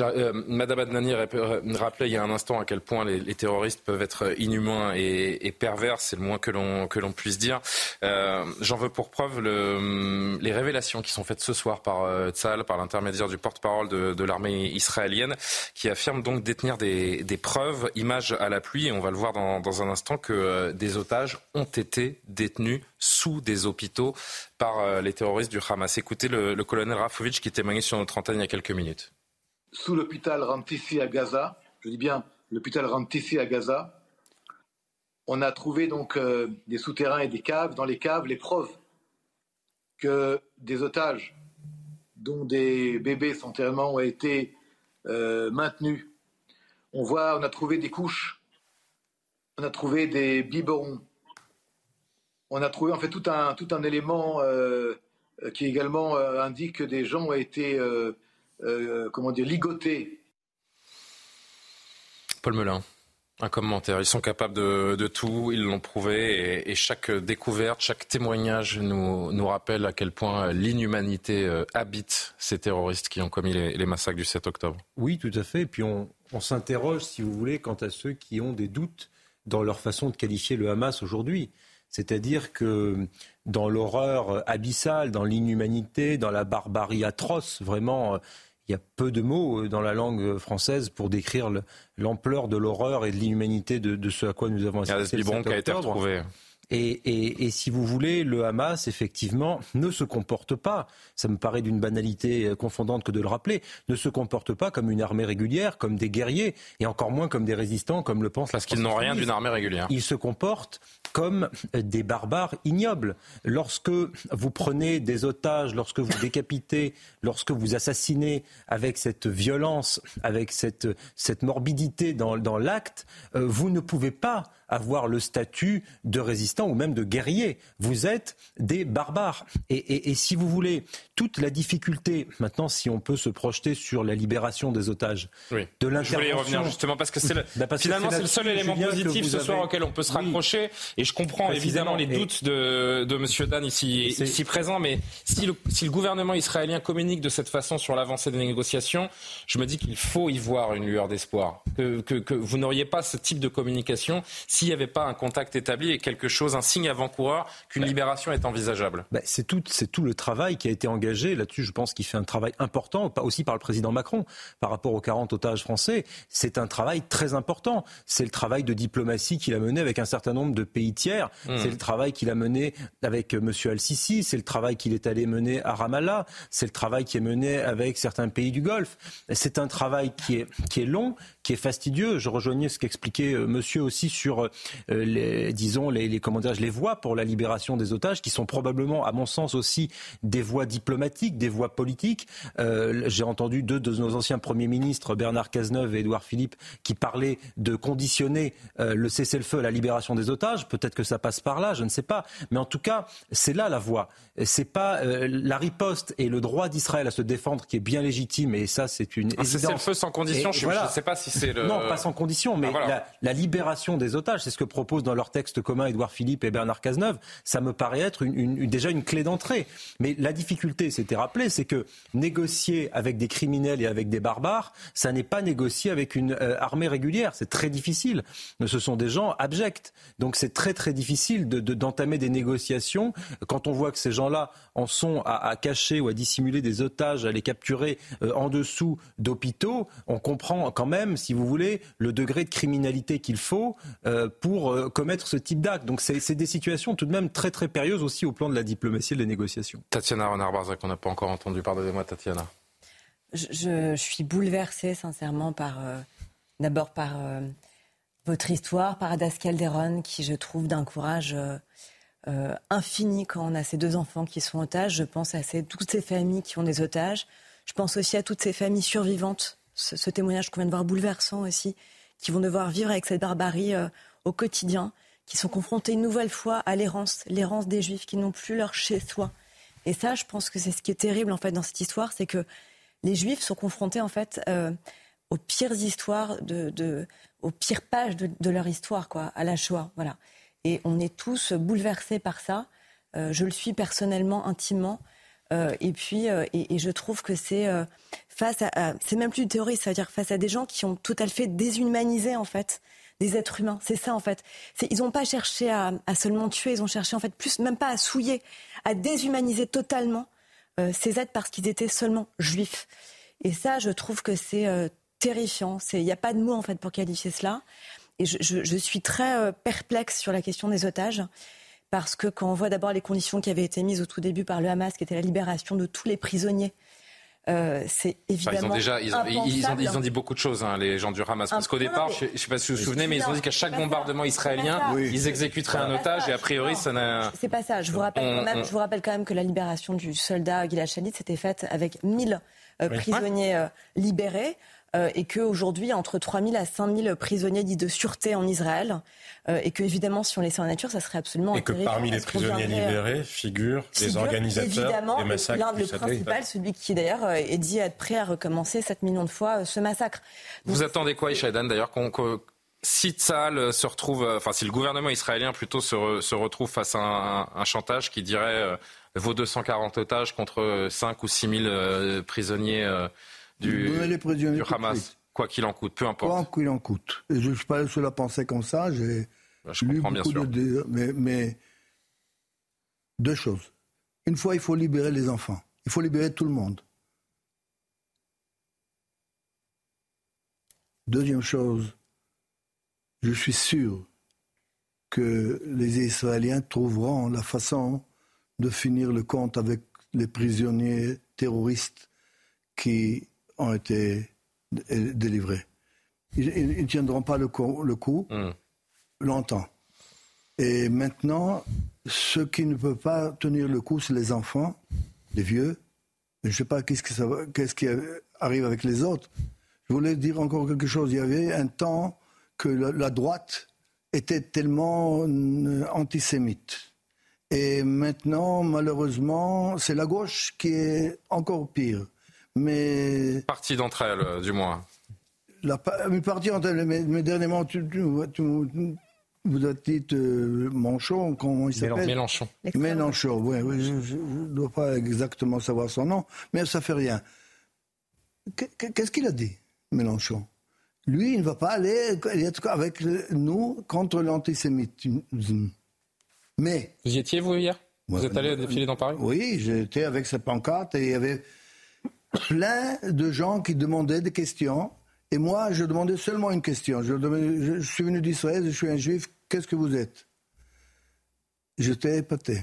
Euh, Madame Adnani rappelait il y a un instant à quel point les, terroristes peuvent être inhumains et, pervers, c'est le moins que l'on puisse dire. Euh, j'en veux pour preuve les révélations qui sont faites ce soir par euh, Tzal, par l'intermédiaire du porte-parole de, l'armée israélienne, qui affirme donc détenir des, preuves, images à la pluie, et on va le voir dans, un instant, que des otages ont été détenus sous des hôpitaux par les terroristes du Hamas. Écoutez le, le colonel Rafovitch qui témoignait sur notre antenne il y a quelques minutes sous l'hôpital Rantissi à Gaza, je dis bien l'hôpital Rantissi à Gaza, on a trouvé donc euh, des souterrains et des caves. Dans les caves, les preuves que des otages, dont des bébés sans ont été euh, maintenus. On voit, on a trouvé des couches, on a trouvé des biberons, on a trouvé en fait tout un, tout un élément euh, qui également indique que des gens ont été euh, comment dire, ligotés. Paul Melun. Un commentaire. Ils sont capables de, tout, ils l'ont prouvé, et, chaque découverte, chaque témoignage nous, nous rappelle à quel point l'inhumanité euh, habite ces terroristes qui ont commis les, massacres du 7 octobre. Oui, tout à fait. Et puis on, on s'interroge, si vous voulez, quant à ceux qui ont des doutes dans leur façon de qualifier le Hamas aujourd'hui. C'est-à-dire que dans l'horreur abyssale, dans l'inhumanité, dans la barbarie atroce, vraiment, il y a peu de mots euh, dans la langue française pour décrire l'ampleur de l'horreur et de l'inhumanité de, ce à quoi nous avons assisté. Il y a qui a été retrouvé. Et, si vous voulez, le Hamas, effectivement, ne se comporte pas, ça me paraît d'une banalité euh, confondante que de le rappeler, ne se comporte pas comme une armée régulière, comme des guerriers, et encore moins comme des résistants, comme le pense Parce qu'ils n'ont rien d'une armée régulière. Ils se comportent comme des barbares ignobles. Lorsque vous prenez des otages, lorsque vous décapitez, lorsque vous assassinez avec cette violence, avec cette, cette morbidité dans, dans l'acte, euh, vous ne pouvez pas avoir le statut de résistant ou même de guerrier. Vous êtes des barbares. Et, si vous voulez, toute la difficulté, maintenant, si on peut se projeter sur la libération des otages, oui. de l'intervention... Je voulais y revenir justement parce que c'est bah, finalement c'est le seul élément positif ce soir auquel on peut se raccrocher. Et je comprends évidemment les doutes de, de M. Dan ici, ici présent, mais si le, si le gouvernement israélien communique de cette façon sur l'avancée des négociations, je me dis qu'il faut y voir une lueur d'espoir. Que, que, que vous n'auriez pas ce type de communication s'il n'y avait pas un contact établi et quelque chose, un signe avant-coureur qu'une bah, libération est envisageable bah, C'est tout, tout le travail qui a été engagé. Là-dessus, je pense qu'il fait un travail important, aussi par le président Macron, par rapport aux 40 otages français. C'est un travail très important. C'est le travail de diplomatie qu'il a mené avec un certain nombre de pays Hmm. C'est le travail qu'il a mené avec M. Al-Sisi. C'est le travail qu'il est allé mener à Ramallah. C'est le travail qui est mené avec certains pays du Golfe. C'est un travail qui est, qui est long, qui est fastidieux. Je rejoignais ce qu'expliquait euh, monsieur aussi sur, euh, les, disons, les, les, comment les voies pour la libération des otages, qui sont probablement, à mon sens, aussi des voies diplomatiques, des voies politiques. Euh, J'ai entendu deux de nos anciens premiers ministres, Bernard Cazeneuve et Édouard Philippe, qui parlaient de conditionner euh, le cessez-le-feu à la libération des otages. Peut-être que ça passe par là, je ne sais pas. Mais en tout cas, c'est là la voie. C'est pas la riposte et le droit d'Israël à se défendre qui est bien légitime, et ça, c'est une un cessez-le-feu sans condition, je ne sais pas si non, pas sans condition, mais ah, la, libération des otages, c'est ce que proposent dans leur texte commun Édouard Philippe et Bernard Cazeneuve. Ça me paraît être déjà une clé d'entrée. Mais la difficulté, c'était rappelé, c'est que négocier avec des criminels et avec des barbares, ça n'est pas négocier avec une euh, armée régulière. C'est très difficile. Ce sont des gens abjects. Donc c'est très très difficile d'entamer de, des négociations quand on voit que ces gens-là en sont à, cacher ou à dissimuler des otages, à les capturer euh, en dessous d'hôpitaux. On comprend quand même, si vous voulez, le degré de criminalité qu'il faut euh, pour euh, commettre ce type d'acte. Donc c'est des situations tout de même très très périlleuses aussi au plan de la diplomatie et de la négociation. Tatiana Renard-Barzac, on n'a pas encore entendu. Pardonnez-moi, Tatiana. Je, suis bouleversée sincèrement par d'abord par votre histoire, par Adas Calderon, qui je trouve d'un courage infini quand on a ces deux enfants qui sont otages. Je pense à toutes ces familles qui ont des otages. Je pense aussi à toutes ces familles survivantes ce, témoignage qu'on vient de voir bouleversant aussi, qui vont devoir vivre avec cette barbarie euh, au quotidien, qui sont confrontés une nouvelle fois à l'errance, l'errance des Juifs qui n'ont plus leur chez-soi. Et ça, je pense que c'est ce qui est terrible en fait dans cette histoire, c'est que les Juifs sont confrontés en fait euh, aux pires histoires, aux pires pages de, leur histoire, quoi, à la Shoah. Voilà. Et on est tous bouleversés par ça. je le suis personnellement, intimement. Et puis, et, je trouve que c'est face à, c'est même plus une théorie, c'est-à-dire face à des gens qui ont tout à fait déshumanisé en fait des êtres humains. C'est ça en fait. Ils n'ont pas cherché à, seulement tuer, ils ont cherché en fait plus, même pas à souiller, à déshumaniser totalement ces êtres parce qu'ils étaient seulement juifs. Et ça, je trouve que c'est euh, terrifiant. Il n'y a pas de mots en fait pour qualifier cela. Et je, suis très euh, perplexe sur la question des otages. Parce que quand on voit d'abord les conditions qui avaient été mises au tout début par le Hamas, qui était la libération de tous les prisonniers euh, c'est évidemment. ils, ont déjà, ils, ont, ils, ont, dit beaucoup de choses, hein, les gens du Hamas. Parce qu'au départ, je ne sais pas si vous vous souvenez, mais ils ont dit qu'à chaque bombardement israélien, ils exécuteraient un otage et a priori, ça n'a. C'est pas ça. Je vous, rappelle quand même, je vous rappelle quand même que la libération du soldat Gilad Shalit s'était faite avec 1000 euh, prisonniers euh, libérés euh, et qu'aujourd'hui, entre 3 000 à 5 000 prisonniers dits de sûreté en Israël, et que évidemment, si on laissait en nature, ça serait absolument Et que parmi les prisonniers libérés figurent les organisateurs des massacres. L'un le principal, celui qui d'ailleurs est dit être prêt à recommencer 7 millions de fois ce massacre. Vous attendez quoi, Ishaïdan, d'ailleurs, si Tsahal se retrouve, enfin si le gouvernement israélien plutôt se, retrouve face à un, chantage qui dirait vos 240 otages contre 5 ou 6 000 euh, prisonniers euh, du, du Hamas, quoi qu'il en coûte, peu importe. Quoi qu'il en coûte. je ne suis pas le seul à penser comme ça. J'ai bah, lu beaucoup de... Mais, mais deux choses. Une fois, il faut libérer les enfants. Il faut libérer tout le monde. Deuxième chose, je suis sûr que les Israéliens trouveront la façon de finir le compte avec les prisonniers terroristes qui ont été délivrés. Ils ne tiendront pas le coup, hmm. longtemps. Et maintenant, ceux qui ne peuvent pas tenir le coup, c'est les enfants, les vieux. Je ne sais pas qu'est-ce, qu'est-ce qui arrive avec les autres. Je voulais dire encore quelque chose. Il y avait un temps que la droite était tellement euh, antisémite et maintenant, malheureusement, c'est la gauche qui est encore pire. Mais. Partie d'entre elles, euh, du moins. La, une partie d'entre elles, mais, dernièrement, tu, vous avez dit euh, Manchon, comment il s'appelle Mélenchon. Mélenchon, oui, je ne dois pas exactement savoir son nom, mais ça fait rien. Qu'est-ce qu'il a dit, Mélenchon? Lui, il ne va pas aller être avec nous contre l'antisémitisme. Mais. Vous y étiez, vous, hier? Vous êtes allé défiler dans Paris? Oui, j'étais avec cette pancarte et il y avait plein de gens qui demandaient des questions. Et moi, je demandais seulement une question. Je, suis venu d'Israël, je suis un juif, qu'est-ce que vous êtes? J'étais épaté.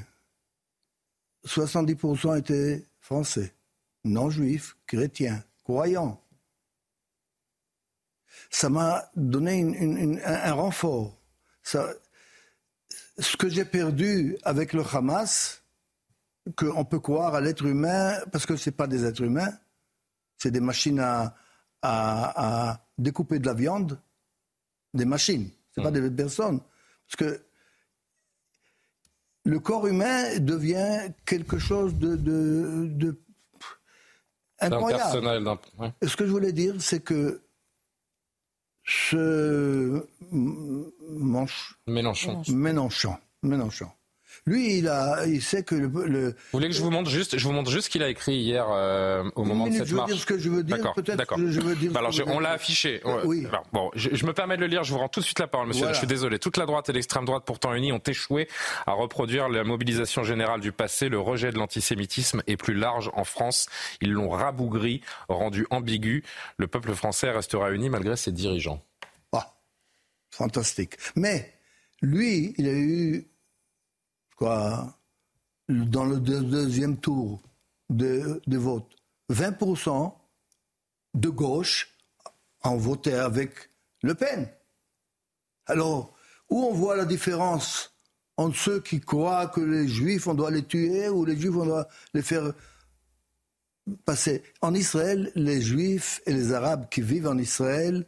70% étaient français, non juifs, chrétiens, croyants. Ça m'a donné un renfort. Ce que j'ai perdu avec le Hamas, qu'on peut croire à l'être humain, parce que ce pas des êtres humains, c'est des machines à, à, découper de la viande, des machines, ce pas hmm. des personnes. Parce que le corps humain devient quelque chose de, de, de incroyable. Ce que je voulais dire, c'est que ce Manche, Mélenchon. Mélenchon. Mélenchon. Lui, il, a, il sait que le, Vous voulez que je vous montre juste, je vous montre juste ce qu'il a écrit hier euh, au moment de cette je marche. Dire ce que je veux dire, peut-être. Je, veux dire. Bah alors, on l'a affiché. oui. bon, je, me permets de le lire. Je vous rends tout de suite la parole, monsieur. Je suis désolé. Toute la droite et l'extrême droite, pourtant unis, ont échoué à reproduire la mobilisation générale du passé. Le rejet de l'antisémitisme est plus large en France. Ils l'ont rabougri, rendu ambigu. Le peuple français restera uni malgré ses dirigeants. Ah, fantastique. Mais lui, il a eu quoi, dans le deuxième tour de, de vote, 20% de gauche ont voté avec Le Pen. Alors, où on voit la différence entre ceux qui croient que les juifs, on doit les tuer, ou les juifs, on doit les faire passer? En Israël, les juifs et les arabes qui vivent en Israël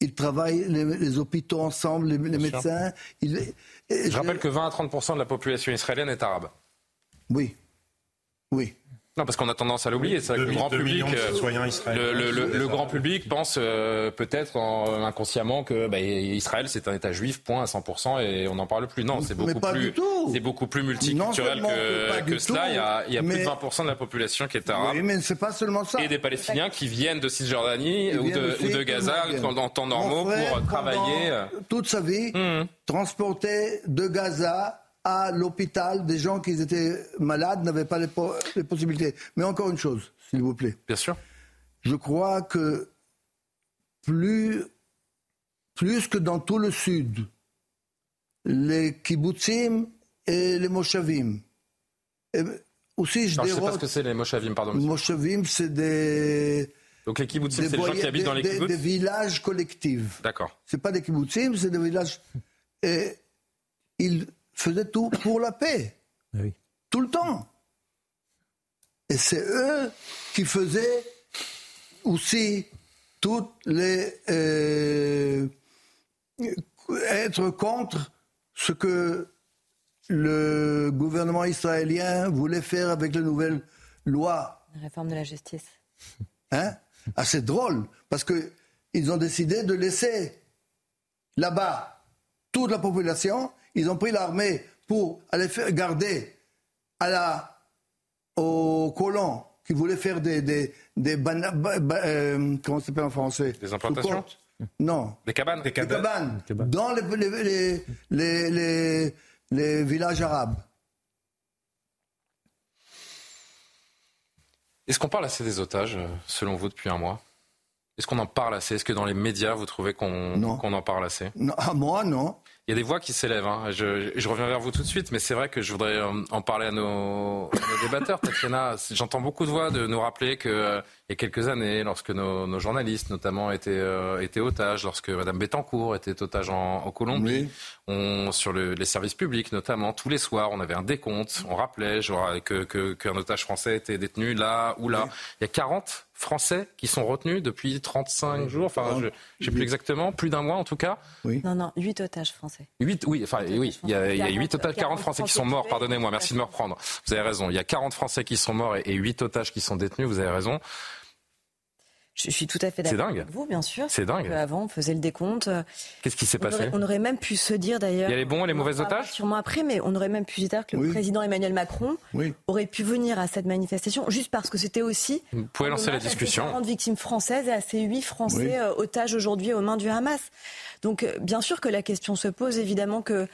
ils travaillent, les, hôpitaux ensemble, les, médecins. Je rappelle que 20 à 30% de la population israélienne est arabe. Oui, oui. Non, parce qu'on a tendance à l'oublier. C'est vrai que le grand public, euh, le, le, grand public pense euh, peut-être inconsciemment que bah, Israël c'est un État juif, point à 100%, et on n'en parle plus. Non, c'est beaucoup plus, c'est beaucoup plus multiculturel que, que cela. Il y a, il y a plus de 20% de la population qui est arabe. Oui, mais c'est pas seulement ça. Et des Palestiniens qui viennent de Cisjordanie ou de, ou de, Gaza en temps normaux pour travailler. Toute sa vie, mmh. transporter de Gaza à l'hôpital des gens qui étaient malades n'avaient pas les, possibilités. Mais encore une chose, s'il vous plaît. Bien sûr. Je crois que plus, plus que dans tout le sud, les kibbutzim et les moshavim. Et aussi, je ne sais pas ce que c'est les moshavim, pardon. Les moshavim, c'est des. Donc les kibbutzim, c'est les gens qui habitent dans les kibbutz Des, villages collectifs. D'accord. C'est pas des kibbutzim, c'est des villages. Et ils faisaient tout pour la paix. Tout le temps. Et c'est eux qui faisaient aussi toutes les. Euh, être contre ce que le gouvernement israélien voulait faire avec les nouvelles lois. La réforme de la justice. Hein? Ah, c'est drôle, parce qu'ils ont décidé de laisser là-bas toute la population ils ont pris l'armée pour aller faire garder à la, aux colons qui voulaient faire des, des, des euh, comment ça s'appelle en français? Des implantations? Non. Des cabanes? Des cabanes. Dans les, les, les, les, les villages arabes. Est-ce qu'on parle assez des otages, euh, selon vous, depuis un mois? Est-ce qu'on en parle assez? Est-ce que dans les médias, vous trouvez qu'on en parle assez? Non, À moi, non. Il y a des voix qui s'élèvent. Hein. Je, je, reviens vers vous tout de suite, mais c'est vrai que je voudrais euh, en parler à nos, à nos débatteurs. Tatiana, j'entends beaucoup de voix de nous rappeler que euh, il y a quelques années, lorsque nos, nos journalistes, notamment, étaient, euh, étaient otages, lorsque Madame Bettencourt était otage en, en Colombie, on, sur le, les services publics, notamment, tous les soirs, on avait un décompte, on rappelait genre, que qu'un otage français était détenu là ou là. Il y a 40 Français qui sont retenus depuis 35 jours, enfin, je ne sais plus exactement, plus d'un mois en tout cas. Oui. Non, non, 8 otages français. 8, oui, enfin, oui, il y a, il y a 8 otages, 40 Français qui sont morts, pardonnez-moi, merci de me reprendre. Vous avez raison, il y a 40 Français qui sont morts et 8 otages qui sont détenus, vous avez raison. Je suis tout à fait d'accord avec vous, bien sûr. C'est dingue. Avant, on faisait le décompte. Qu'est-ce qui s'est passé on aurait, même pu se dire d'ailleurs. Il y a les bons et les mauvais otages Sûrement après, mais on aurait même pu se dire que le président Emmanuel Macron aurait pu venir à cette manifestation juste parce que c'était aussi. Vous pouvez lancer la discussion. À ces victimes françaises et à ces 8 Français euh, otages aujourd'hui aux mains du Hamas. Donc, euh, bien sûr que la question se pose, évidemment que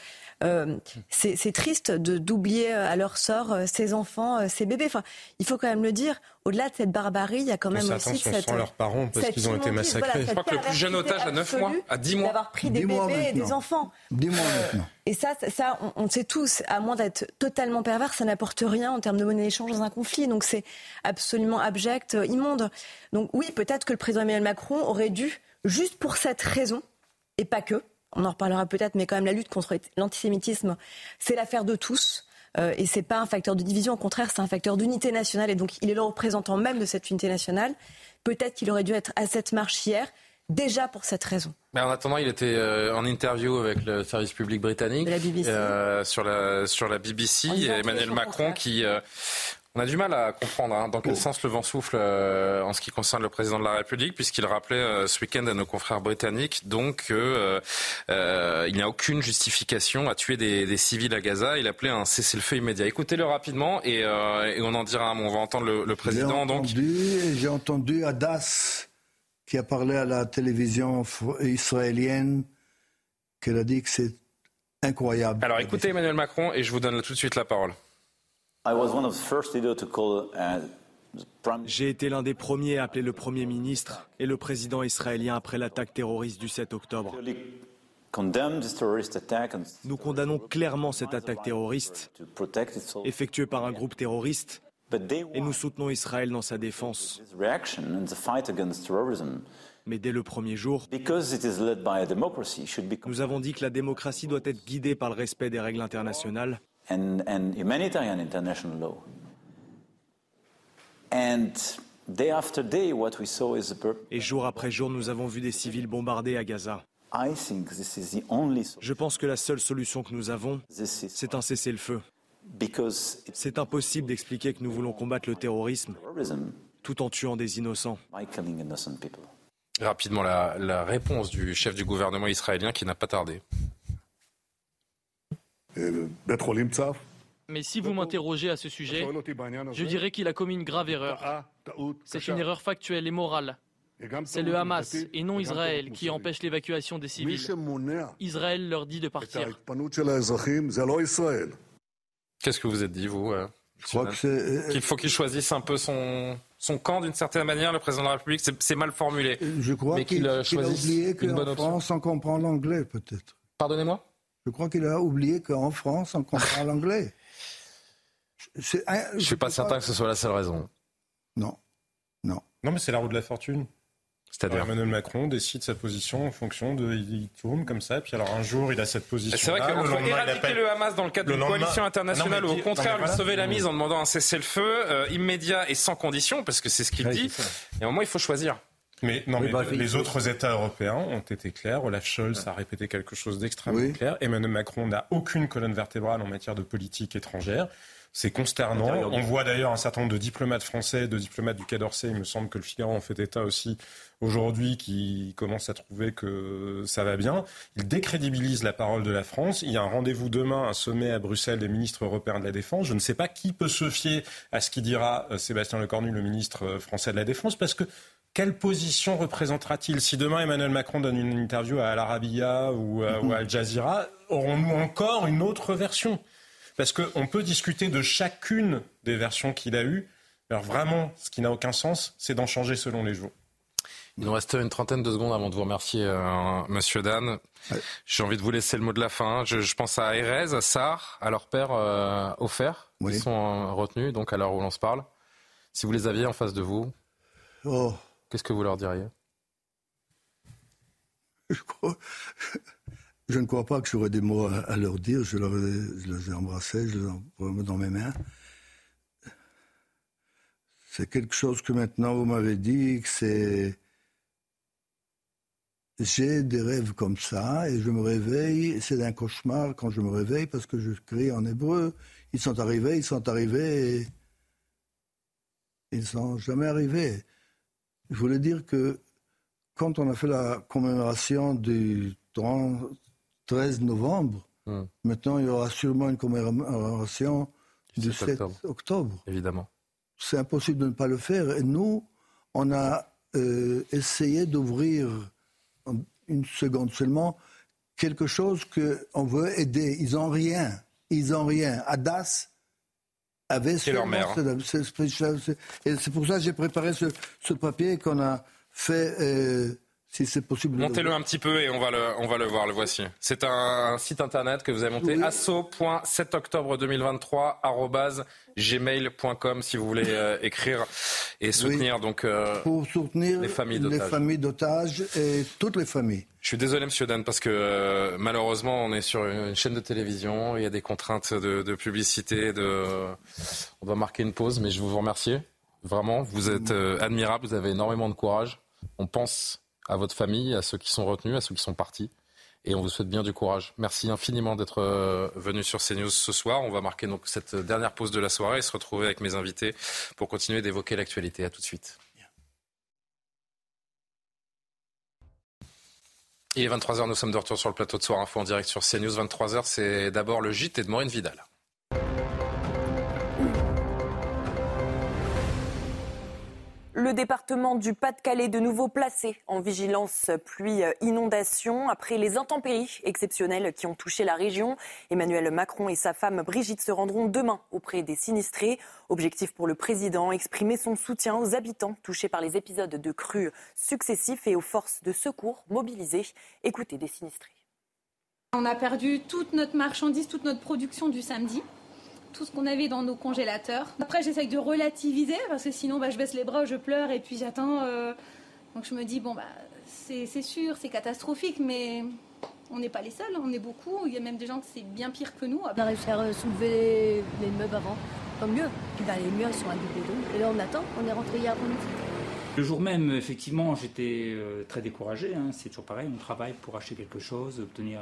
euh, c'est triste de d'oublier euh, à leur sort euh, ces enfants, ces bébés. Enfin, il faut quand même le dire. Au-delà de cette barbarie, il y a quand même aussi cette, leurs parents parce qu'ils ont été massacrés. je crois que le plus jeune otage a 9 mois, à 10 mois, d'avoir pris des bébés et des enfants. 10 mois maintenant. Et ça, ça, on, le sait tous. À moins d'être totalement pervers, ça n'apporte rien en termes de monnaie d'échange dans un conflit. Donc c'est absolument abject, immonde. Donc oui, peut-être que le président Emmanuel Macron aurait dû, juste pour cette raison, et pas que, on en reparlera peut-être, mais quand même la lutte contre l'antisémitisme, c'est l'affaire de tous. Euh, et c'est pas un facteur de division, au contraire, c'est un facteur d'unité nationale. Et donc, il est le représentant même de cette unité nationale. Peut-être qu'il aurait dû être à cette marche hier, déjà pour cette raison. Mais en attendant, il était euh, en interview avec le service public britannique euh, sur la sur la BBC. Et Emmanuel Macron qui on a du mal à comprendre hein, dans quel sens le vent souffle euh, en ce qui concerne le président de la République, puisqu'il rappelait euh, ce week-end à nos confrères britanniques donc euh, il n'y a aucune justification à tuer des, civils à Gaza. Il appelait un cessez-le-feu immédiat. Écoutez-le rapidement et, on en dira. On va entendre le, président. J'ai entendu, Adas qui a parlé à la télévision israélienne qu'elle a dit que c'est incroyable. Alors écoutez Emmanuel Macron et je vous donne tout de suite la parole. J'ai été l'un des premiers à appeler le Premier ministre et le président israélien après l'attaque terroriste du 7 octobre. Nous condamnons clairement cette attaque terroriste effectuée par un groupe terroriste et nous soutenons Israël dans sa défense. Mais dès le premier jour, nous avons dit que la démocratie doit être guidée par le respect des règles internationales and, and humanitarian international law. And day after day, what we saw is a Et jour après jour, nous avons vu des civils bombardés à Gaza. I think this is the only Je pense que la seule solution que nous avons, c'est un cessez-le-feu. C'est impossible d'expliquer que nous voulons combattre le terrorisme tout en tuant des innocents. Rapidement, la, la réponse du chef du gouvernement israélien qui n'a pas tardé. Mais si vous m'interrogez à ce sujet, je dirais qu'il a commis une grave erreur. C'est une erreur factuelle et morale. C'est le Hamas et non Israël qui empêche l'évacuation des civils. Israël leur dit de partir. Qu'est-ce que vous êtes dit, vous euh, Je crois que c'est. Qu'il faut qu'il choisisse un peu son, son camp d'une certaine manière, le président de la République. C'est- mal formulé. Je crois Mais qu'il euh, qu'il a choisisse oublié une bonne qu'en option. France, on comprend l'anglais, peut-être. Pardonnez-moi? Je crois qu'il a oublié qu'en France, on comprend l'anglais. Je suis pas certain que ce soit la seule raison. Non. Non. Non, mais c'est la roue de la fortune. C'est-à-dire Emmanuel Macron décide sa position en fonction de. Il tourne comme ça, puis alors un jour il a cette position. C'est vrai qu'entre éradiquer le Hamas dans le cadre le d'une coalition internationale Non, ou au contraire lui sauver la Mmh. mise en demandant un cessez-le-feu euh, immédiat et sans condition, parce que c'est ce qu'il Ouais, dit, et à un moment il faut choisir. Mais non, Oui, mais bah, les autres États européens ont été clairs. Olaf Scholz a répété quelque chose d'extrêmement Oui. clair. Emmanuel Macron n'a aucune colonne vertébrale en matière de politique étrangère. C'est consternant. On voit d'ailleurs un certain nombre de diplomates français, de diplomates du Quai d'Orsay, il me semble que le Figaro en fait état aussi aujourd'hui, qui commencent à trouver que ça va bien. Il décrédibilise la parole de la France. Il y a un rendez-vous demain, un sommet à Bruxelles des ministres européens de la Défense. Je ne sais pas qui peut se fier à ce qu'il dira euh, Sébastien Lecornu, le ministre euh, français de la Défense, parce que quelle position représentera-t-il Si demain Emmanuel Macron donne une interview à Al Arabiya ou, à- ou à Al Jazeera, aurons-nous encore une autre version? Parce qu'on peut discuter de chacune des versions qu'il a eues. Alors vraiment, ce qui n'a aucun sens, c'est d'en changer selon les jours. Il nous reste une trentaine de secondes avant de vous remercier, euh, Monsieur Dan. J'ai envie de vous laisser le mot de la fin. Je, je pense à Erez, à Sar, à leur père euh, offert, Oui. qui sont euh, retenus, donc à l'heure où l'on se parle. Si vous les aviez en face de vous, Oh, qu'est-ce que vous leur diriez? Je, crois- je ne crois pas que j'aurais des mots à, leur dire. Je, leur ai- je les ai embrassés, je les ai dans mes mains. C'est quelque chose que maintenant vous m'avez dit, que c'est. J'ai des rêves comme ça et je me réveille. C'est un cauchemar quand je me réveille parce que je crie en hébreu. Ils sont arrivés, ils sont arrivés et ils ne sont jamais arrivés. Je voulais dire que quand on a fait la commémoration du 30 13 novembre, Hmm. maintenant il y aura sûrement une commémoration du 7 7 octobre. octobre. Évidemment. C'est impossible de ne pas le faire. Et nous, on a euh, essayé d'ouvrir une seconde seulement quelque chose qu'on veut aider. Ils n'ont rien. Ils n'ont rien. Adas avait C'est leur mère, hein. c'est pour ça que j'ai préparé ce, ce papier qu'on a fait, euh, si c'est possible. Montez-le un petit peu et on va le, on va le voir, le voici. C'est un, site internet que vous avez monté, Oui. asso.7 octobre 2023, arobase gmail.com si vous voulez euh, écrire et soutenir donc euh, Pour soutenir les familles les d'otages. familles d'otages et toutes les familles. Je suis désolé, Monsieur Dan, parce que euh, malheureusement, on est sur une chaîne de télévision. Il y a des contraintes de, de publicité. De... On doit marquer une pause, mais je vous remercier. Vraiment, vous êtes admirable. Vous avez énormément de courage. On pense à votre famille, à ceux qui sont retenus, à ceux qui sont partis. Et on vous souhaite bien du courage. Merci infiniment d'être euh, venu sur CNews ce soir. On va marquer donc cette dernière pause de la soirée et se retrouver avec mes invités pour continuer d'évoquer l'actualité. À tout de suite. Il est 23h, nous sommes de retour sur le plateau de Soir Info en direct sur CNews. 23h, c'est d'abord le JT de Maureen Vidal. Le département du Pas-de-Calais de nouveau placé en vigilance pluie-inondation après les intempéries exceptionnelles qui ont touché la région. Emmanuel Macron et sa femme Brigitte se rendront demain auprès des sinistrés. Objectif pour le président, exprimer son soutien aux habitants touchés par les épisodes de crues successifs et aux forces de secours mobilisées. Écoutez des sinistrés. On a perdu toute notre marchandise, toute notre production du samedi, tout ce qu'on avait dans nos congélateurs. Après, j'essaye de relativiser parce que sinon, bah, je baisse les bras, je pleure et puis j'attends. euh, Donc je me dis, bon, bah, c'est sûr, c'est catastrophique, mais on n'est pas les seuls, on est beaucoup. Il y a même des gens que c'est bien pire que nous. On a réussi à soulever les, les meubles avant, tant mieux. Puis bah, les murs ils sont à double. Et là on attend, on est rentré hier après-midi. Le jour même, effectivement, j'étais euh, très découragé. hein. C'est toujours pareil, on travaille pour acheter quelque chose, obtenir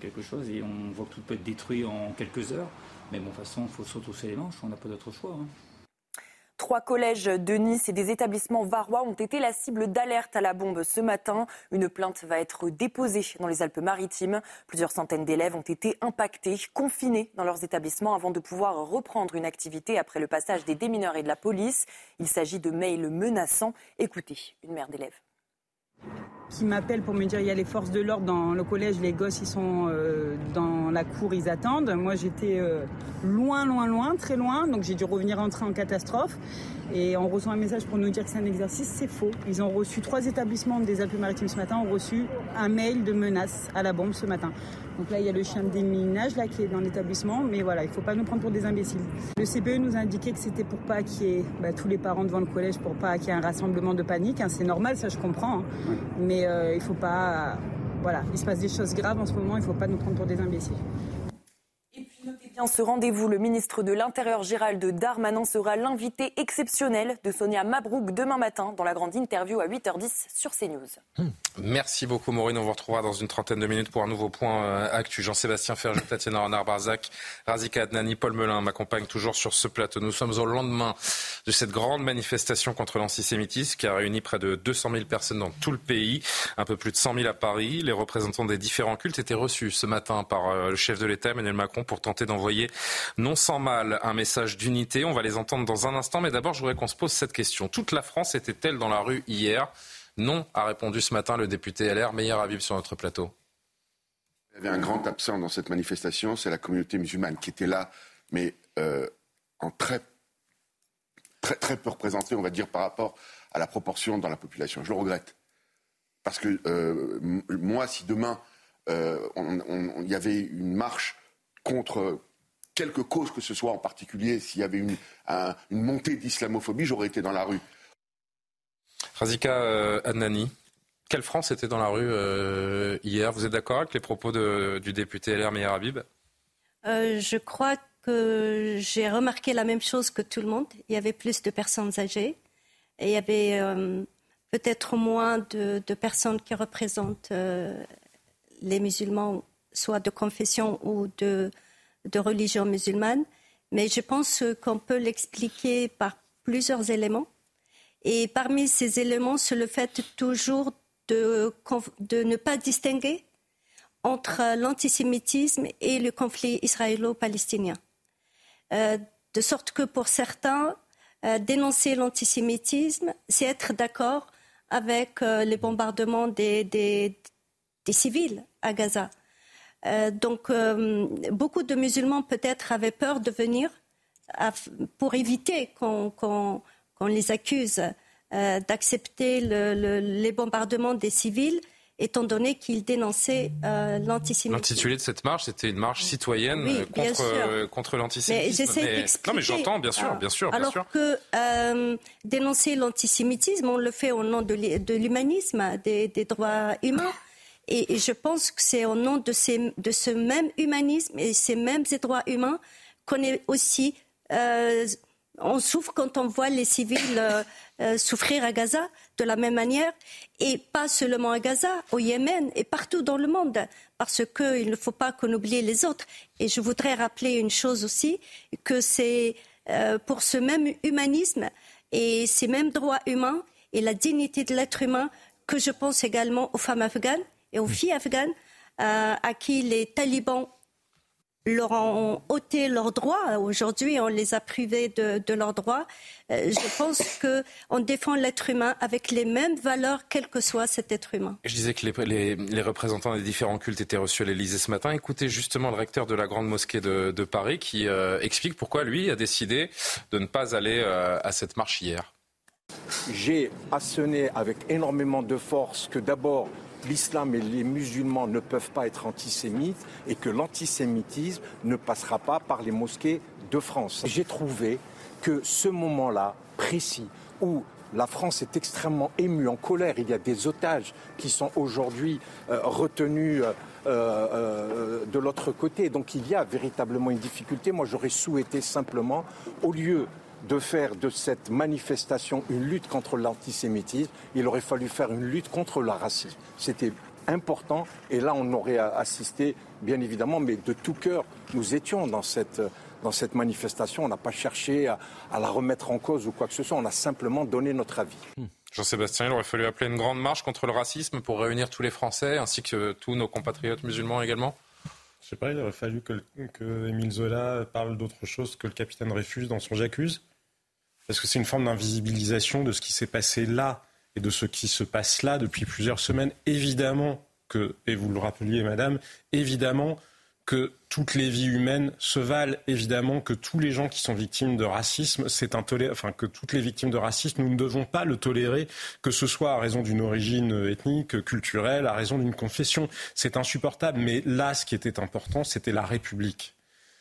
quelque chose et on voit que tout peut être détruit en quelques heures. Mais bon, de toute façon, il faut se les manches, on n'a pas d'autre choix. Hein. Trois collèges de Nice et des établissements varois ont été la cible d'alerte à la bombe ce matin. Une plainte va être déposée dans les Alpes-Maritimes. Plusieurs centaines d'élèves ont été impactés, confinés dans leurs établissements avant de pouvoir reprendre une activité après le passage des démineurs et de la police. Il s'agit de mails menaçants. Écoutez, une mère d'élèves qui m'appelle pour me dire il y a les forces de l'ordre dans le collège, les gosses ils sont euh, dans la cour, ils attendent. Moi j'étais euh, loin, loin, loin, très loin, donc j'ai dû revenir entrer en catastrophe. Et on reçoit un message pour nous dire que c'est un exercice, c'est faux. Ils ont reçu trois établissements des Alpes-Maritimes ce matin, ont reçu un mail de menace à la bombe ce matin. Donc là, il y a le chien de déminage là, qui est dans l'établissement, mais voilà, il ne faut pas nous prendre pour des imbéciles. Le CPE nous a indiqué que c'était pour pas qu'il y ait bah, tous les parents devant le collège, pour pas qu'il y ait un rassemblement de panique. Hein. C'est normal, ça je comprends. Hein. Mais euh, il ne faut pas. voilà, il se passe des choses graves en ce moment, il ne faut pas nous prendre pour des imbéciles ce rendez-vous, le ministre de l'Intérieur Gérald Darmanin sera l'invité exceptionnel de Sonia Mabrouk demain matin dans la grande interview à 8h10 sur CNews. Hmm. Merci beaucoup Maureen, on vous retrouvera dans une trentaine de minutes pour un nouveau point euh, actu. Jean-Sébastien Ferjou, Tatiana Renard-Barzac, Razika Adnani, Paul Melun m'accompagnent toujours sur ce plateau. Nous sommes au lendemain de cette grande manifestation contre l'antisémitisme qui a réuni près de 200 000 personnes dans tout le pays, un peu plus de 100 000 à Paris. Les représentants des différents cultes étaient reçus ce matin par euh, le chef de l'État Emmanuel Macron pour tenter d'envoyer envoyer non sans mal un message d'unité. On va les entendre dans un instant, mais d'abord, je voudrais qu'on se pose cette question. Toute la France était-elle dans la rue hier? Non, a répondu ce matin le député LR Meilleur Habib sur notre plateau. Il y avait un grand absent dans cette manifestation, c'est la communauté musulmane qui était là, mais euh, en très, très, très peu représentée, on va dire, par rapport à la proportion dans la population. Je le regrette. Parce que euh, moi, si demain, euh, il y avait une marche contre quelque cause que ce soit, en particulier s'il y avait une, une montée d'islamophobie, j'aurais été dans la rue. Razika euh, Adnani, quelle France était dans la rue euh, hier? Vous êtes d'accord avec les propos du député LR Meir Habib? Euh, Je crois que j'ai remarqué la même chose que tout le monde. Il y avait plus de personnes âgées et il y avait peut-être moins de, de, personnes qui représentent les musulmans, soit de confession ou de de religion musulmane, mais je pense qu'on peut l'expliquer par plusieurs éléments. Et parmi ces éléments, c'est le fait toujours de, ne pas distinguer entre l'antisémitisme et le conflit israélo-palestinien. Euh, de sorte que pour certains, euh, dénoncer l'antisémitisme, c'est être d'accord avec euh, les bombardements des, civils à Gaza. Euh, donc, euh, beaucoup de musulmans peut-être avaient peur de venir pour éviter qu'on les accuse euh, d'accepter les bombardements des civils étant donné qu'ils dénonçaient l'antisémitisme. L'intitulé de cette marche, c'était une marche citoyenne contre, contre l'antisémitisme. Mais, Non, mais j'entends, bien sûr, bien sûr. Alors que dénoncer l'antisémitisme, on le fait au nom de l'humanisme, des, des, droits humains. Et, je pense que c'est au nom de, ce même humanisme et ces mêmes droits humains qu'on est aussi. Euh, on souffre quand on voit les civils euh, euh, souffrir à Gaza de la même manière, et pas seulement à Gaza, au Yémen et partout dans le monde, parce qu'il ne faut pas qu'on oublie les autres. Et je voudrais rappeler une chose aussi, que c'est pour ce même humanisme et ces mêmes droits humains et la dignité de l'être humain que je pense également aux femmes afghanes et aux filles afghanes euh, à qui les talibans leur ont ôté leurs droits. Aujourd'hui, on les a privés de, leurs droits. Euh, je pense qu'on défend l'être humain avec les mêmes valeurs, quel que soit cet être humain. Je disais que les, représentants des différents cultes étaient reçus à l'Élysée ce matin. Écoutez justement le recteur de la Grande Mosquée de, Paris qui euh, explique pourquoi lui a décidé de ne pas aller à cette marche hier. J'ai assené avec énormément de force que d'abord l'islam et les musulmans ne peuvent pas être antisémites et que l'antisémitisme ne passera pas par les mosquées de France. J'ai trouvé que ce moment-là précis où la France est extrêmement émue, en colère. Il y a des otages qui sont aujourd'hui euh, retenus euh, euh, de l'autre côté. Donc il y a véritablement une difficulté. Moi, j'aurais souhaité simplement, au lieu de faire de cette manifestation une lutte contre l'antisémitisme, il aurait fallu faire une lutte contre le racisme. C'était important. Et là, on aurait assisté, bien évidemment, mais de tout cœur, nous étions dans cette, dans cette manifestation. On n'a pas cherché à, la remettre en cause ou quoi que ce soit. On a simplement donné notre avis. Hmm. Jean-Sébastien, il aurait fallu appeler une grande marche contre le racisme pour réunir tous les Français ainsi que tous nos compatriotes musulmans également? Je sais pas, il aurait fallu que, que Émile Zola parle d'autre chose que le capitaine Réfus dans son J'accuse. Parce que c'est une forme d'invisibilisation de ce qui s'est passé là et de ce qui se passe là depuis plusieurs semaines. Évidemment que, et vous le rappeliez, madame, évidemment que toutes les vies humaines se valent, évidemment que tous les gens qui sont victimes de racisme, c'est intolérable, enfin que toutes les victimes de racisme, nous ne devons pas le tolérer, que ce soit à raison d'une origine ethnique, culturelle, à raison d'une confession. C'est insupportable. Mais là, ce qui était important, c'était la République.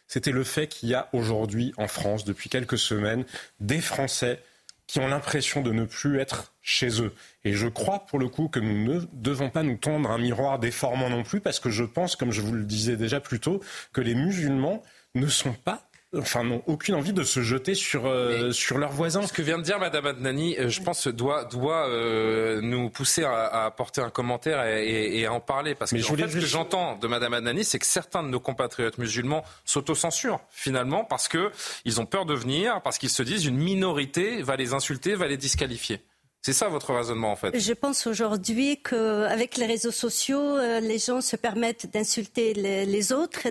C'était le fait qu'il y a aujourd'hui en France, depuis quelques semaines, des Français qui ont l'impression de ne plus être chez eux. Et je crois pour le coup que nous ne devons pas nous tendre un miroir déformant non plus, parce que je pense, comme je vous le disais déjà plus tôt, que les musulmans ne sont pas enfin n'ont aucune envie de se jeter sur euh, sur leurs voisins. Ce que vient de dire Madame Adnani, euh, je pense doit doit euh, nous pousser à, apporter un commentaire et, à en parler parce que en fait, ce que j'entends de Madame Adnani, c'est que certains de nos compatriotes musulmans s'autocensurent finalement parce que ils ont peur de venir, parce qu'ils se disent une minorité va les insulter, va les disqualifier. C'est ça votre raisonnement en fait? Je pense aujourd'hui qu'avec les réseaux sociaux, les gens se permettent d'insulter les, autres,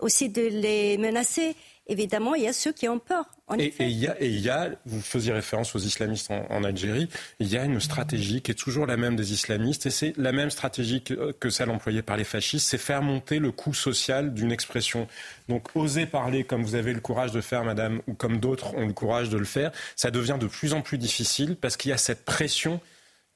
aussi de les menacer évidemment, il y a ceux qui ont peur. et, il y a, et il y a, vous faisiez référence aux islamistes en, Algérie, il y a une stratégie qui est toujours la même des islamistes, et c'est la même stratégie que, que celle employée par les fascistes, c'est faire monter le coût social d'une expression. Donc oser parler comme vous avez le courage de faire, madame, ou comme d'autres ont le courage de le faire, ça devient de plus en plus difficile parce qu'il y a cette pression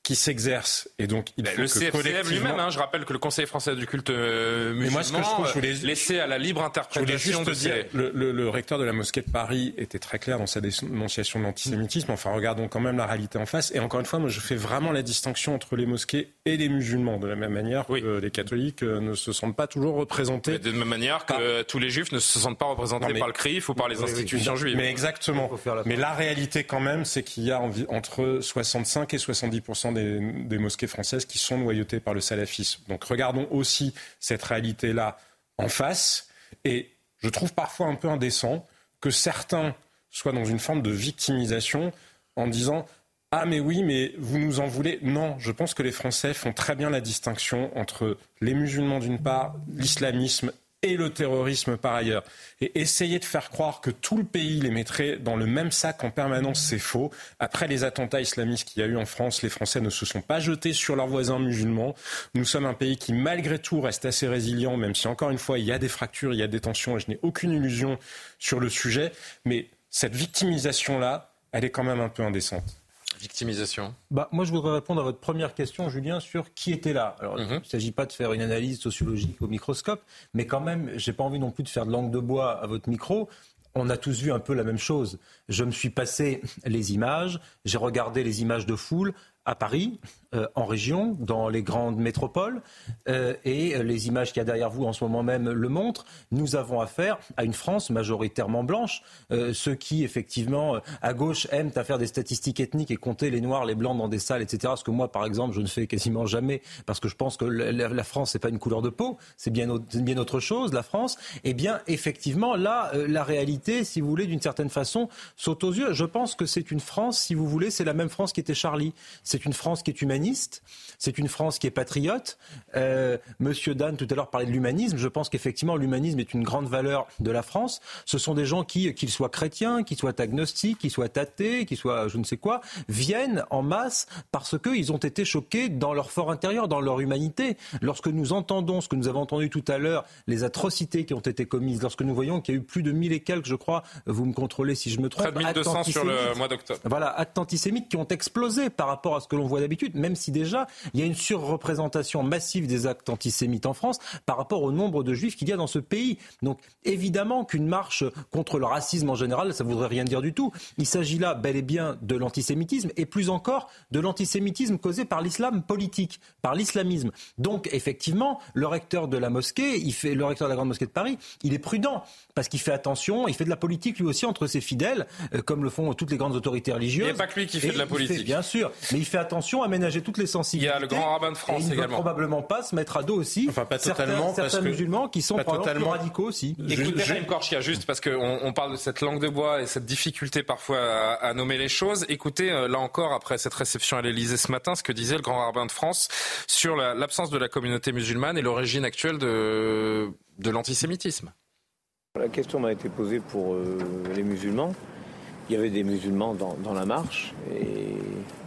qui s'exerce. Et donc, il faut le CFCM lui-même, hein, je rappelle que le Conseil français du culte euh, musulman moi, ce que je, trouve, je voulais... laissé à la libre interprétation de dire, le, le, le, recteur de la mosquée de Paris était très clair dans sa dénonciation de l'antisémitisme. Enfin, regardons quand même la réalité en face. Et encore une fois, moi, je fais vraiment la distinction entre les mosquées et les musulmans, de la même manière que les catholiques euh, ne se sentent pas toujours représentés. de la même manière que tous les juifs ne se sentent pas représentés par le CRIF ou par les institutions juives. Mais exactement. Mais la réalité, quand même, c'est qu'il y a entre 65 et 70 des, mosquées françaises qui sont noyautées par le salafisme. Donc regardons aussi cette réalité-là en face. Et je trouve parfois un peu indécent que certains soient dans une forme de victimisation en disant ah mais oui, mais vous nous en voulez. Non, je pense que les Français font très bien la distinction entre les musulmans d'une part, l'islamisme et le terrorisme par ailleurs. Et essayer de faire croire que tout le pays les mettrait dans le même sac en permanence, c'est faux. Après les attentats islamistes qu'il y a eu en France, les Français ne se sont pas jetés sur leurs voisins musulmans. Nous sommes un pays qui, malgré tout, reste assez résilient, même si, encore une fois, il y a des fractures, il y a des tensions, et je n'ai aucune illusion sur le sujet. Mais cette victimisation-là, elle est quand même un peu indécente victimisation bah, Moi, je voudrais répondre à votre première question, Julien, sur qui était là. Alors, Il ne mhm. s'agit pas de faire une analyse sociologique au microscope, mais quand même, j'ai pas envie non plus de faire de langue de bois à votre micro. On a tous vu un peu la même chose. Je me suis passé les images, j'ai regardé les images de foule à Paris, euh, en région, dans les grandes métropoles, euh, et euh, les images qu'il y a derrière vous en ce moment même le montrent, nous avons affaire à une France majoritairement blanche. ceux qui, effectivement, à gauche, aiment à faire des statistiques ethniques et compter les noirs, les blancs dans des salles, etc. Ce que moi, par exemple, je ne fais quasiment jamais, parce que je pense que la, France, c'est pas une couleur de peau, c'est bien, bien autre chose, la France. Eh bien, effectivement, là, la réalité, si vous voulez, d'une certaine façon, saute aux yeux. Je pense que c'est une France, si vous voulez, c'est la même France qui était Charlie. C'est une France qui est humaniste c'est une France qui est patriote. Euh, Monsieur Dan, tout à l'heure, parlait de l'humanisme. Je pense qu'effectivement, l'humanisme est une grande valeur de la France. Ce sont des gens qui, qu'ils soient chrétiens, qu'ils soient agnostiques, qu'ils soient athées, qu'ils soient je ne sais quoi, viennent en masse parce qu'ils ont été choqués dans leur fort intérieur, dans leur humanité. Lorsque nous entendons ce que nous avons entendu tout à l'heure, les atrocités qui ont été commises, lorsque nous voyons qu'il y a eu plus de mille et quelques, je crois, vous me contrôlez si je me trompe. Près de 1200 sur le mois d'octobre. Voilà, actes antisémites qui ont explosé par rapport à ce que l'on voit d'habitude, même si déjà il y a une surreprésentation massive des actes antisémites en France par rapport au nombre de juifs qu'il y a dans ce pays. Donc évidemment qu'une marche contre le racisme en général, ça ne voudrait rien dire du tout. Il s'agit là bel et bien de l'antisémitisme et plus encore de l'antisémitisme causé par l'islam politique, par l'islamisme. Donc effectivement, le recteur de la mosquée, il fait, le recteur de la grande mosquée de Paris, il est prudent parce qu'il fait attention, il fait de la politique lui aussi entre ses fidèles, euh, comme le font toutes les grandes autorités religieuses. Il n'y a pas que lui qui fait de la politique. bien sûr, mais fait attention à ménager toutes les sensibilités. Il y a le grand rabbin de France et il également. ne va probablement pas se mettre à dos aussi. Enfin, pas certains, totalement, certains parce que- musulmans qui sont exemple, plus totalement. radicaux aussi. Écoutez, Raïm Korchia, juste parce qu'on on parle de cette langue de bois et cette difficulté parfois à, à nommer les choses. Écoutez, euh, là encore, après cette réception à l'Elysée ce matin, ce que disait le grand rabbin de France sur la- l'absence de la communauté musulmane et l'origine actuelle de, de l'antisémitisme. La question m'a été posée pour euh, les musulmans. Il y avait des musulmans dans, la marche et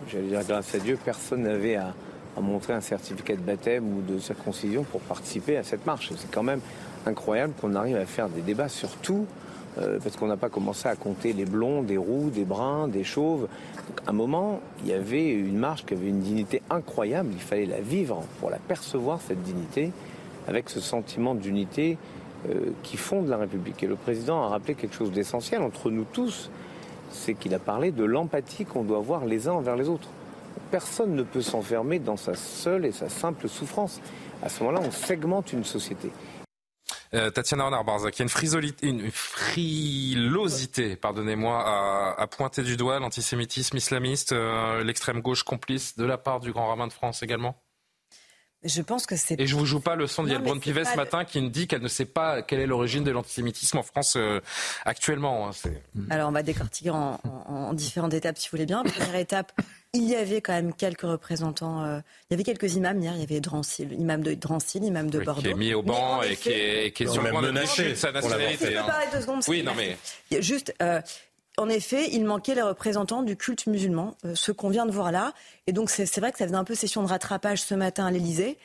j'allais dire grâce à Dieu, personne n'avait à, montrer un certificat de baptême ou de circoncision pour participer à cette marche. C'est quand même incroyable qu'on arrive à faire des débats sur tout euh, parce qu'on n'a pas commencé à compter les blonds, des roux, des bruns, des chauves. À un moment, il y avait une marche qui avait une dignité incroyable. Il fallait la vivre pour la percevoir, cette dignité, avec ce sentiment d'unité euh, qui fonde la République. Et le président a rappelé quelque chose d'essentiel entre nous tous, c'est qu'il a parlé de l'empathie qu'on doit avoir les uns envers les autres. Personne ne peut s'enfermer dans sa seule et sa simple souffrance. À ce moment-là, on segmente une société. Euh, Tatiana Renard-Barzac, il y a une, frilosité, pardonnez-moi, à, à pointer du doigt l'antisémitisme islamiste, euh, l'extrême gauche complice de la part du grand rabbin de France également. Je pense que c'est. Et je vous joue pas le son d'Yael Braun-Pivet pas ce le- matin qui nous dit qu'elle ne sait pas quelle est l'origine de l'antisémitisme en France euh, actuellement. hein. Alors, on va décortiquer en, en- en différentes étapes, si vous voulez bien. Première étape, il y avait quand même quelques représentants. euh, il y avait quelques imams hier. Il y avait Drancy, l'imam de Drancy, l'imam de Oui, Bordeaux. qui est mis au banc en et effet- qui est, qui est sur le même point de sa nationalité. Hein. secondes Oui, non mais Juste, euh, en effet, il manquait les représentants du culte musulman, euh, ce qu'on vient de voir là. Et donc, c'est vrai que ça faisait un peu session de rattrapage ce matin à l'Élysée.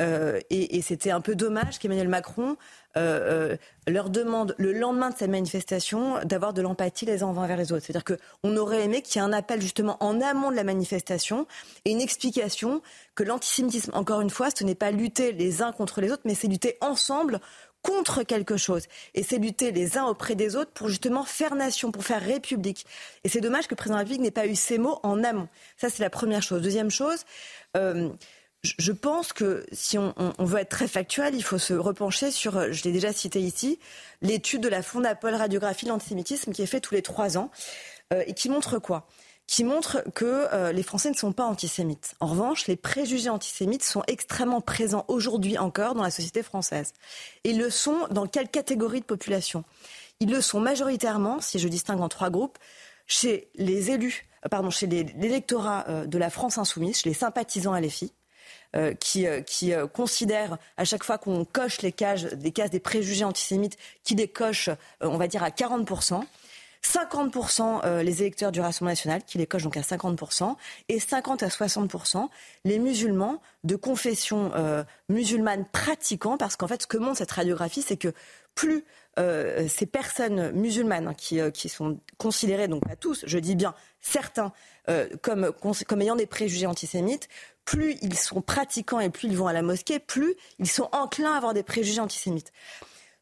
Euh, et c'était un peu dommage qu'Emmanuel Macron euh, leur demande le lendemain de cette manifestation d'avoir de l'empathie les uns envers les autres. C'est-à-dire qu'on aurait aimé qu'il y ait un appel justement en amont de la manifestation et une explication que l'antisémitisme, encore une fois, ce n'est pas lutter les uns contre les autres, mais c'est lutter ensemble contre quelque chose. Et c'est lutter les uns auprès des autres pour justement faire nation, pour faire république. Et c'est dommage que le président n'ait pas eu ces mots en amont. Ça, c'est la première chose. Deuxième chose, euh, je- pense que si on, veut être très factuel, il faut se repencher sur, euh, je l'ai déjà cité ici, l'étude de la Fondapol Radiographie l'antisémitisme qui est faite tous les trois ans euh, et qui montre quoi? Qui montre que euh, les Français ne sont pas antisémites. En revanche, les préjugés antisémites sont extrêmement présents aujourd'hui encore dans la société française. Et ils le sont dans quelle catégorie de population? Ils le sont majoritairement, si je distingue en trois groupes, chez les élus, euh, pardon, chez l'électorat euh, de la France insoumise, chez les sympathisants LFI, euh, qui, euh, qui euh, considèrent à chaque fois qu'on coche les cases, des cases des préjugés antisémites, qui les cochent, euh, on va dire, à 40%. 50% euh, les électeurs du Rassemblement national, qui les cochent donc à 50%, et 50 à 60% les musulmans de confession euh, musulmane pratiquants, parce qu'en fait, ce que montre cette radiographie, c'est que plus euh, ces personnes musulmanes hein, qui, euh, qui sont considérées, donc pas tous, je dis bien certains, euh, comme, comme ayant des préjugés antisémites, plus ils sont pratiquants et plus ils vont à la mosquée, plus ils sont enclins à avoir des préjugés antisémites.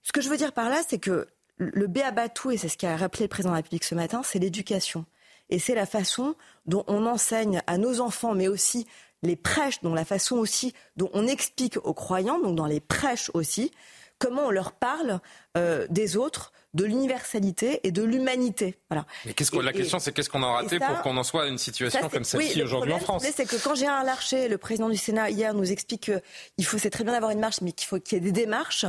Ce que je veux dire par là, c'est que le béabatou, et c'est ce qu'a rappelé le président de la République ce matin, c'est l'éducation. Et c'est la façon dont on enseigne à nos enfants, mais aussi les prêches, dont la façon aussi dont on explique aux croyants, donc dans les prêches aussi, comment on leur parle euh, des autres, de l'universalité et de l'humanité. Voilà. Mais qu'est-ce que, la question, c'est qu'est-ce qu'on a raté ça- pour qu'on en soit à une situation ça, comme celle-ci oui, aujourd'hui en France C'est que quand Gérard Larcher, le président du Sénat, hier, nous explique qu'il faut, c'est très bien d'avoir une marche, mais qu'il faut qu'il y ait des démarches.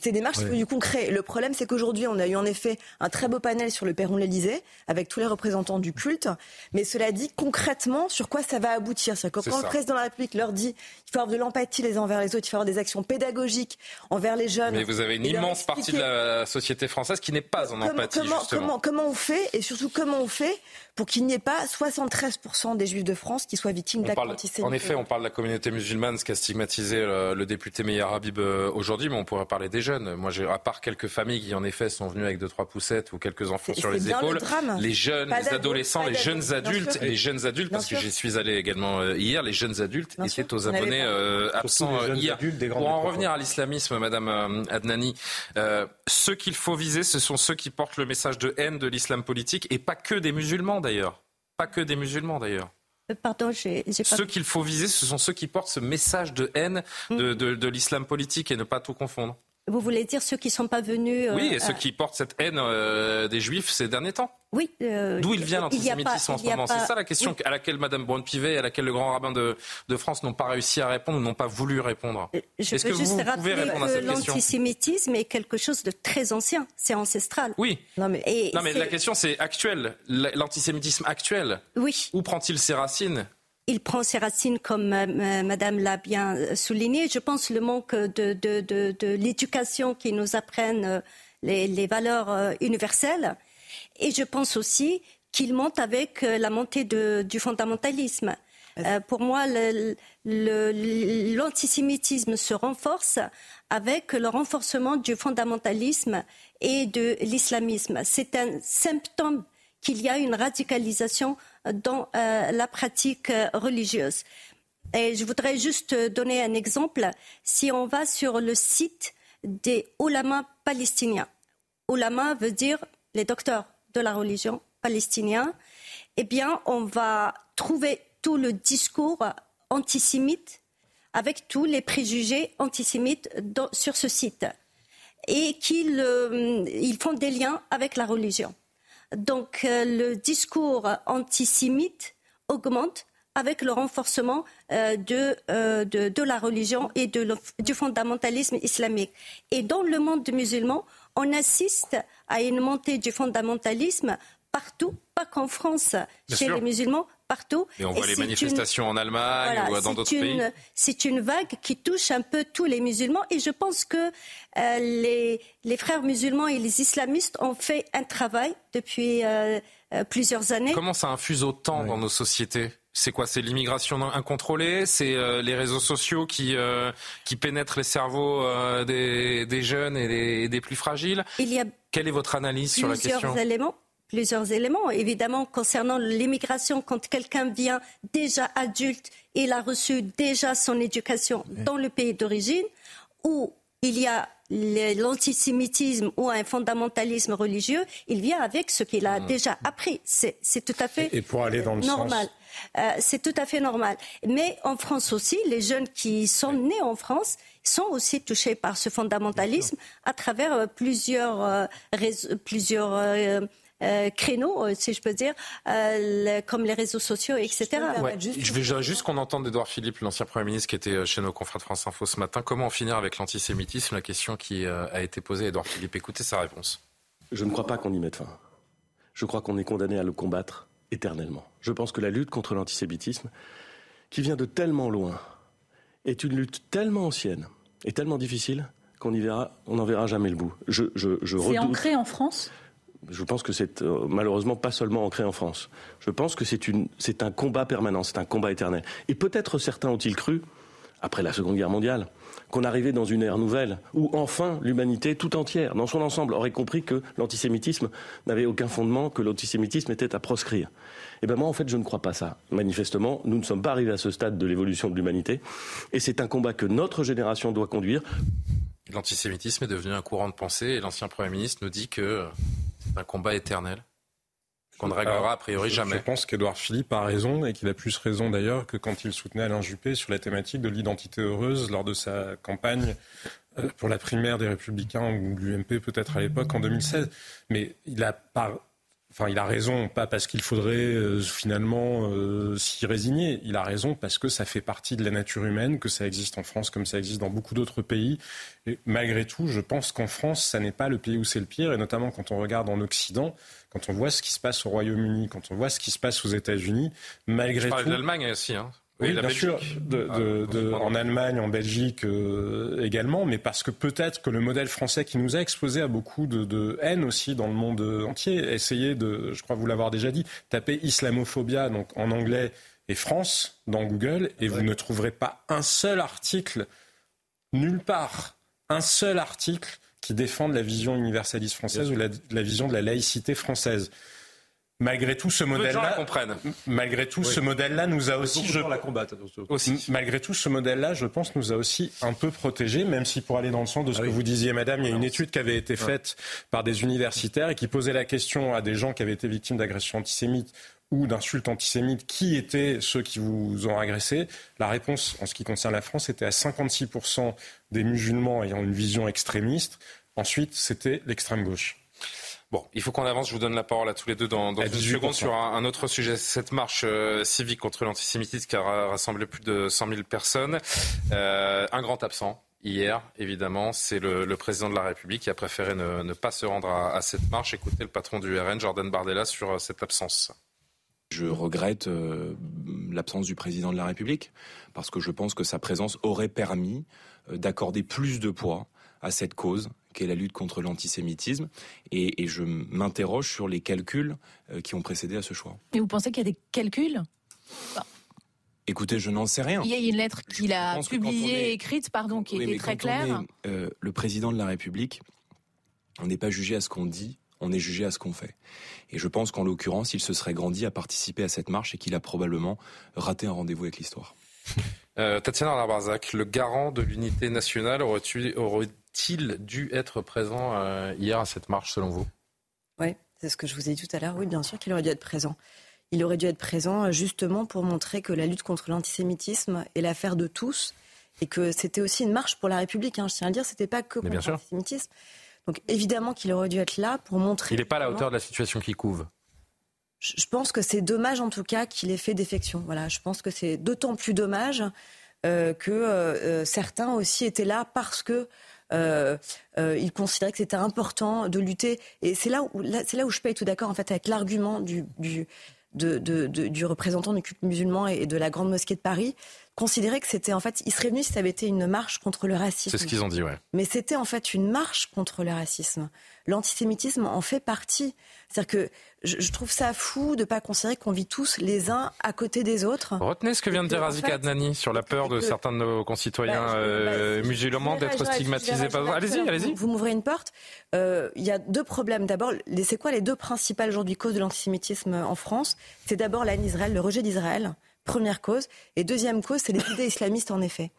Ces démarches, Oui. du concret. Le problème, c'est qu'aujourd'hui, on a eu en effet un très beau panel sur le perron de l'Elysée, avec tous les représentants du culte. Mais cela dit, concrètement, sur quoi ça va aboutir? C'est-à-dire que C'est quand ça. le président de la République leur dit qu'il faut avoir de l'empathie les uns envers les autres, il faut avoir des actions pédagogiques envers les jeunes. Mais vous avez une immense partie de la société française qui n'est pas en empathie, comment, justement. comment, comment on fait et surtout comment on fait pour qu'il n'y ait pas 73% des juifs de France qui soient victimes d'actes antisémites. en effet, on parle de la communauté musulmane, ce qu'a stigmatisé le député Meir Habib euh, aujourd'hui, mais on pourrait parler des jeunes. Moi, à part quelques familles qui, en effet, sont venues avec deux, trois poussettes ou quelques enfants sur les le épaules, les jeunes, Pas les adolescents, les jeunes adultes, les jeunes adultes, parce que j'y suis allé également euh, hier, les jeunes adultes Bien étaient sûr. aux abonnés euh, absents euh, hier. adultes des Pour en revenir à l'islamisme, Madame Adnani, euh, ceux qu'il faut viser, ce sont ceux qui portent le message de haine de l'islam politique, et pas que des musulmans d'ailleurs. Pas que des musulmans d'ailleurs. Euh, Pardon, pas. Ceux qu'il faut viser, ce sont ceux qui portent ce message de haine de, de- de l'islam politique et ne pas tout confondre. Vous voulez dire ceux qui ne sont pas venus euh, oui, et ceux qui portent cette haine euh, des juifs ces derniers temps. Oui. Euh, D'où il vient l'antisémitisme en ce moment C'est ça la question à laquelle Mme Braun-Pivet et à laquelle le grand rabbin de, de France n'ont pas réussi à répondre ou n'ont pas voulu répondre. Est-ce que vous pouvez répondre à cette question? L'antisémitisme est quelque chose de très ancien, c'est ancestral. Oui. Non mais, non, mais la question c'est actuel, l'antisémitisme actuel. Oui. Où prend-il ses racines? Il prend ses racines, comme euh, Madame l'a bien souligné. Je pense le manque de, de, de, de l'éducation qui nous apprenne les, les valeurs universelles et je pense aussi qu'il monte avec euh, la montée du fondamentalisme. Euh, pour moi, l'antisémitisme se renforce avec le renforcement du fondamentalisme et de l'islamisme. C'est un symptôme qu'il y a une radicalisation dans euh, la pratique religieuse. Et je voudrais juste donner un exemple. Si on va sur le site des ulamas palestiniens, ulama veut dire les docteurs de la religion palestinienne, eh bien, on va trouver tout le discours antisémite avec tous les préjugés antisémites sur ce site et qu'ils euh, ils font des liens avec la religion. Donc euh, le discours antisémite augmente avec le renforcement euh, de, de, de, la religion et de du fondamentalisme islamique. Et dans le monde musulman, on assiste à une montée du fondamentalisme partout, pas qu'en France, chez les musulmans, partout. Et on voit les manifestations en Allemagne ou dans d'autres pays. C'est une vague qui touche un peu tous les musulmans. Et je pense que euh, les, les, frères musulmans et les islamistes ont fait un travail depuis euh, euh, plusieurs années. Comment ça infuse autant dans nos sociétés? C'est quoi? C'est l'immigration incontrôlée? C'est euh, les réseaux sociaux qui, euh, qui pénètrent les cerveaux euh, des, des, jeunes et des, plus fragiles? Il y a Quelle est votre analyse sur la question? éléments plusieurs éléments. Évidemment, concernant l'immigration, quand quelqu'un vient déjà adulte, il a reçu déjà son éducation dans le pays d'origine, ou il y a l'antisémitisme ou un fondamentalisme religieux, il vient avec ce qu'il a mmh. déjà appris. C'est tout à fait et pour aller dans le normal. Euh, c'est tout à fait normal. Mais en France aussi, les jeunes qui sont nés en France sont aussi touchés par ce fondamentalisme à travers euh, plusieurs, euh, plusieurs créneaux, si je peux dire, comme les réseaux sociaux, etc. Je veux juste qu'on entende Edouard Philippe, l'ancien Premier ministre qui était chez nos confrères de France Info ce matin. Comment en finir avec l'antisémitisme? La question qui a été posée à Edouard Philippe. Écoutez sa réponse. Je ne crois pas qu'on y mette fin. Je crois qu'on est condamné à le combattre éternellement. Je pense que la lutte contre l'antisémitisme, qui vient de tellement loin, est une lutte tellement ancienne et tellement difficile qu'on verra, n'en verra jamais le bout. Je, je, je c'est ancré en France? Je pense que c'est euh, malheureusement pas seulement ancré en France. Je pense que c'est, un combat permanent, c'est un combat éternel. Et peut-être certains ont-ils cru, après la Seconde Guerre mondiale, qu'on arrivait dans une ère nouvelle où enfin l'humanité tout entière, dans son ensemble, aurait compris que l'antisémitisme n'avait aucun fondement, que l'antisémitisme était à proscrire. Eh bien moi, en fait, je ne crois pas ça. Manifestement, nous ne sommes pas arrivés à ce stade de l'évolution de l'humanité, et c'est un combat que notre génération doit conduire. L'antisémitisme est devenu un courant de pensée, et l'ancien Premier ministre nous dit que un combat éternel qu'on ne réglera a priori jamais. Je pense qu'Edouard Philippe a raison et qu'il a plus raison d'ailleurs que quand il soutenait Alain Juppé sur la thématique de l'identité heureuse lors de sa campagne euh, pour la primaire des Républicains ou l'UMP peut-être à l'époque en 2016. Mais il a pas Enfin, il a raison, pas parce qu'il faudrait euh, finalement euh, s'y résigner. Il a raison parce que ça fait partie de la nature humaine, que ça existe en France comme ça existe dans beaucoup d'autres pays. Et malgré tout, je pense qu'en France, ça n'est pas le pays où c'est le pire, et notamment quand on regarde en Occident, quand on voit ce qui se passe au Royaume-Uni, quand on voit ce qui se passe aux États-unis, malgré je tout. de l'Allemagne aussi, hein. Oui, bien sûr, de, de, ah, en Allemagne, en Belgique euh, également, mais parce que peut-être que le modèle français qui nous a exposé à beaucoup de, haine aussi dans le monde entier, essayez de, je crois vous l'avoir déjà dit, taper islamophobia donc en anglais et France dans Google et vous ne trouverez pas un seul article nulle part, un seul article qui défende la vision universaliste française ou la, la vision de la laïcité française. Malgré tout, ce modèle-là, malgré tout, ce modèle-là nous a aussi, je, la combattre, aussi. malgré tout, ce modèle-là, je pense, nous a aussi un peu protégés, même si pour aller dans le sens de ce ah que vous disiez, Madame, il y a une étude qui avait été faite par des universitaires et qui posait la question à des gens qui avaient été victimes d'agressions antisémites ou d'insultes antisémites, qui étaient ceux qui vous ont agressé. La réponse, en ce qui concerne la France, était à 56% des musulmans ayant une vision extrémiste. Ensuite, c'était l'extrême gauche. Bon, il faut qu'on avance. Je vous donne la parole à tous les deux dans, dans une seconde sur un, autre sujet. Cette marche euh, civique contre l'antisémitisme qui a rassemblé plus de 100 000 personnes. Euh, un grand absent hier, évidemment, c'est le, président de la République qui a préféré ne, pas se rendre à, cette marche. Écoutez le patron du RN, Jordan Bardella, sur euh, cette absence. Je regrette l'absence du président de la République parce que je pense que sa présence aurait permis d'accorder plus de poids à cette cause qu'est la lutte contre l'antisémitisme. Et, je m'interroge sur les calculs euh, qui ont précédé à ce choix. Et vous pensez qu'il y a des calculs? Écoutez, je n'en sais rien. Il y a une lettre qu'il a publiée, écrite, pardon, qui était très claire. Euh, le président de la République, on n'est pas jugé à ce qu'on dit, on est jugé à ce qu'on fait. Et je pense qu'en l'occurrence, il se serait grandi à participer à cette marche et qu'il a probablement raté un rendez-vous avec l'histoire. Euh, Tatiana Larbarzac, le garant de l'unité nationale aurait-il dû être présent euh, hier à cette marche selon vous? Oui, c'est ce que je vous ai dit tout à l'heure. Oui, bien sûr qu'il aurait dû être présent. Il aurait dû être présent euh, justement pour montrer que la lutte contre l'antisémitisme est l'affaire de tous et que c'était aussi une marche pour la République. Hein, je tiens à le dire, c'était pas que contre l'antisémitisme. Donc évidemment qu'il aurait dû être là pour montrer. Il n'est pas à la hauteur de la situation qui couve je pense que c'est dommage en tout cas qu'il ait fait défection. Voilà, je pense que c'est d'autant plus dommage euh, que euh, certains aussi étaient là parce que ils considéraient que c'était important de lutter. Et c'est là où c'est là où je paye tout d'accord en fait avec l'argument du, du du représentant du culte musulman et de la grande mosquée de Paris, considérer que c'était en fait, il serait venu si ça avait été une marche contre le racisme. C'est ce qu'ils ont dit, ouais. Mais c'était en fait une marche contre le racisme. L'antisémitisme en fait partie. C'est-à-dire que je, trouve ça fou de ne pas considérer qu'on vit tous les uns à côté des autres. Retenez ce que vient de dire Azika Adnani sur la peur de certains de nos concitoyens bah, euh, bah, musulmans d'être stigmatisés. Allez-y, allez-y. Vous, m'ouvrez une porte. Euh, il y a deux problèmes. D'abord, c'est quoi les deux principales aujourd'hui causes de l'antisémitisme en France? C'est d'abord la Israël, le rejet d'Israël, première cause. Et deuxième cause, c'est les idées islamistes, en effet.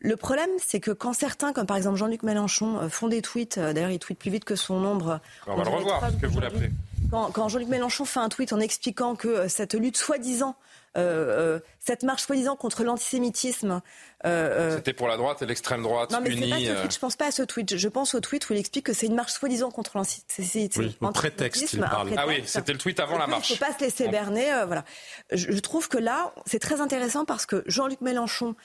Le problème, c'est que quand certains, comme par exemple Jean-Luc Mélenchon, euh, font des tweets, d'ailleurs il tweet plus vite que son nombre. On, va le revoir, ce que vous l'appelez quand, Jean-Luc Mélenchon fait un tweet en expliquant que euh, cette lutte soi-disant, euh, euh, cette marche soi-disant contre l'antisémitisme. C'était pour la droite et l'extrême droite non, mais unie. Pas ce Je pense pas à ce tweet. Je pense au tweet où il explique que c'est une marche soi-disant contre l'antisémitisme. Oui, au prétexte, il parle. Ah oui, c'était le tweet avant la marche. Il ne faut pas se laisser berner. voilà. Je, je, trouve que là, c'est très intéressant parce que Jean-Luc Mélenchon,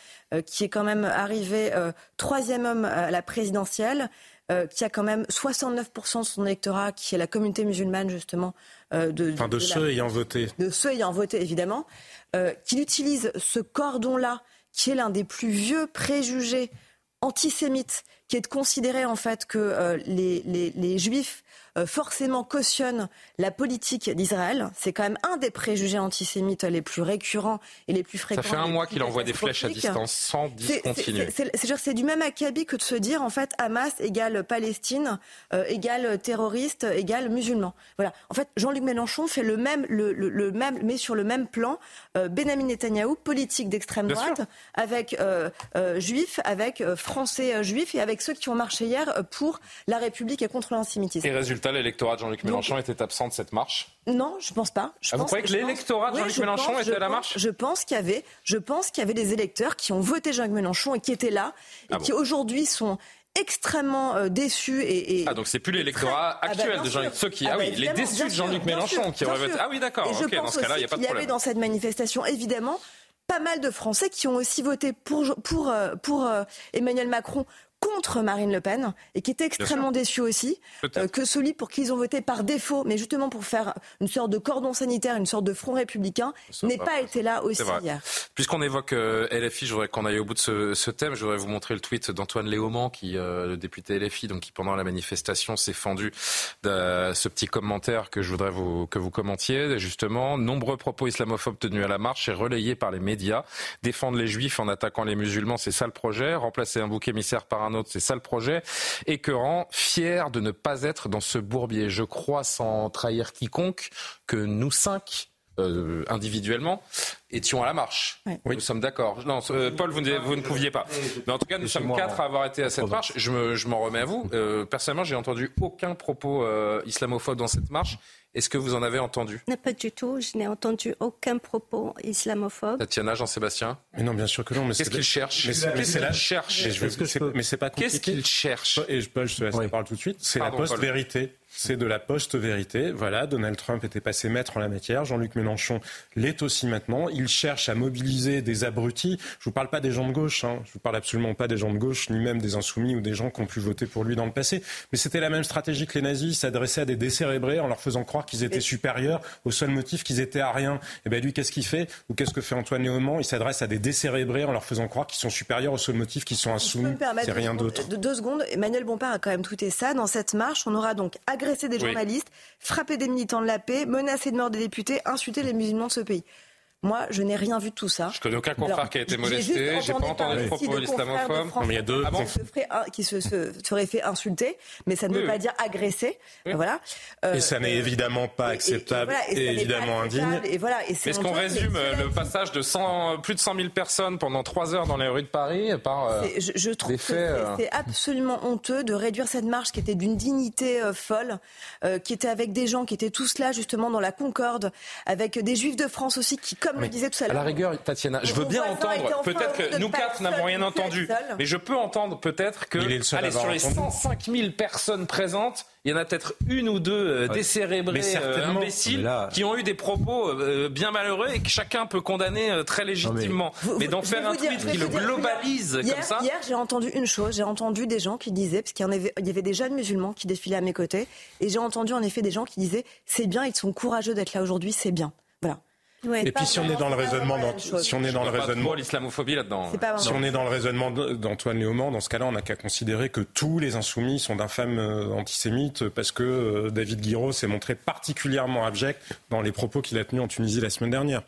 qui est quand même arrivé troisième homme à la présidentielle, euh, qui a quand même 69% de son électorat, qui est la communauté musulmane justement. Euh, de, enfin, de, ceux ayant voté. De ceux ayant voté, évidemment. Euh, qu'il utilise ce cordon-là, qui est l'un des plus vieux préjugés antisémites, qui est de considérer en fait que les, les, les juifs euh, forcément cautionne la politique d'Israël. C'est quand même un des préjugés antisémites les plus récurrents et les plus fréquents. Ça fait un mois qu'il envoie des flèches à distance sans discontinuer. C'est du même acabit que de se dire en fait Hamas égale Palestine euh, égale terroriste égale musulman. Voilà. En fait, Jean-Luc Mélenchon fait le même, le, même, met sur le même plan euh, Benjamin Netanyahou, politique d'extrême droite, avec juifs, avec français juifs et avec ceux qui ont marché hier pour la République et contre l'antisémitisme. Et résultat l'électorat de Jean-Luc Mélenchon était absent de cette marche Non, je pense pas. Je ah, vous croyez que l'électorat de Jean-Luc Mélenchon était à la marche Je pense qu'il y avait, je pense qu'il y avait des électeurs qui ont voté Jean-Luc Mélenchon et qui étaient là et ah qui aujourd'hui sont extrêmement euh, déçus et, ah donc c'est plus l'électorat ah, bah, actuel de Jean-Luc ceux qui ah, oui bah, les déçus de Jean-Luc Mélenchon qui auraient voté ah oui d'accord ok dans ce cas-là il n'y a pas de problème il y avait dans cette manifestation évidemment pas mal de Français qui ont aussi voté pour pour euh, pour euh, Emmanuel Macron contre Marine Le Pen et qui était extrêmement déçu aussi euh, que celui pour qui ils ont voté par défaut, mais justement pour faire une sorte de cordon sanitaire, une sorte de front républicain, n'ait pas été là aussi hier. Puisqu'on évoque euh, LFI, je voudrais qu'on aille au bout de ce, thème. Je voudrais vous montrer le tweet d'Antoine Léaumont, qui, euh, le député LFI, donc qui pendant la manifestation s'est fendu de ce petit commentaire que je voudrais vous, que vous commentiez. Justement, nombreux propos islamophobes tenus à la marche et relayés par les médias. Défendre les juifs en attaquant les musulmans, c'est ça le projet. Remplacer un bouc émissaire par un c'est ça le projet. Écœurant, fier de ne pas être dans ce bourbier. Je crois sans trahir quiconque que nous cinq, euh, individuellement, étions à la marche. Oui. Nous sommes d'accord. Non, euh, Paul, vous ne, vous ne, pouviez pas. Mais en tout cas, nous sommes quatre à avoir été à cette marche. Je m'en remets à vous. Euh, personnellement, j'ai entendu aucun propos islamophobe dans cette marche. Est-ce que vous en avez entendu? Pas du tout. Je n'ai entendu aucun propos islamophobe. Tatiana, Jean-Sébastien? Mais non, bien sûr que non. Qu'est-ce qu'il cherche? Qu'est-ce qu'il cherche? Mais c'est pas Qu'est-ce qu'il cherche? Et je, je te laisse parler tout de suite. C'est la post-vérité. C'est de la post-vérité. Voilà, Donald Trump était passé maître en la matière, Jean-Luc Mélenchon l'est aussi maintenant. Il cherche à mobiliser des abrutis. Je ne vous parle pas des gens de gauche, hein. je ne vous parle absolument pas des gens de gauche, ni même des insoumis ou des gens qui ont pu voter pour lui dans le passé. Mais c'était la même stratégie que les nazis, s'adresser à des décérébrés en leur faisant croire qu'ils étaient supérieurs au seul motif qu'ils étaient à rien. Et eh bien lui, qu'est-ce qu'il fait? Ou qu'est-ce que fait Antoine Léaumont Il s'adresse à des décérébrés en leur faisant croire qu'ils sont supérieurs au seul motif qu'ils sont insoumis. C'est rien d'autre. De deux secondes, Emmanuel Bompard a quand même tweeté ça. Dans cette marche, on aura donc agressé des journalistes, frappé des militants de la paix, menacé de mort des députés, insulté les musulmans de ce pays. Moi, je n'ai rien vu de tout ça. Je connais aucun confrère qui a été molesté. J'ai pas entendu de propos islamophobes. il y a deux. qui se, serait fait insulter, mais ça ne veut pas dire agresser. Voilà. et ça n'est euh, évidemment pas acceptable et, évidemment indigne. Et voilà. Est-ce qu'on résume le passage de 100, plus de 100 000 personnes pendant trois heures dans les rues de Paris par euh, je, trouve que euh, c'est absolument honteux de réduire cette marche qui était d'une dignité folle, qui était avec des gens qui étaient tous là justement dans la concorde, avec des juifs de France aussi qui, comme comme disait tout à l'heure. À la rigueur, Tatiana, je veux bien entendre, peut-être que nous quatre n'avons rien entendu, mais je peux entendre peut-être que, allez, sur les 105 000 personnes présentes, il y en a peut-être une ou deux euh, décérébrés, euh, imbéciles, qui ont eu des propos euh, bien malheureux et que chacun peut condamner très légitimement. mais, d'en faire un tweet qui le globalise comme ça. Hier, j'ai entendu une chose, j'ai entendu des gens qui disaient, parce qu'il y, avait, il y avait des jeunes musulmans qui défilaient à mes côtés, et j'ai entendu en effet des gens qui disaient c'est bien, ils sont courageux d'être là aujourd'hui, c'est bien. Et puis si on est dans le raisonnement, si on est dans le raisonnement, l'islamophobie là-dedans. Si on est dans le raisonnement d'Antoine Léaumont, dans ce cas-là, on n'a qu'à considérer que tous les insoumis sont d'infâmes euh, antisémites parce que euh, David Guiraud s'est montré particulièrement abject dans les propos qu'il a tenus en Tunisie la semaine dernière.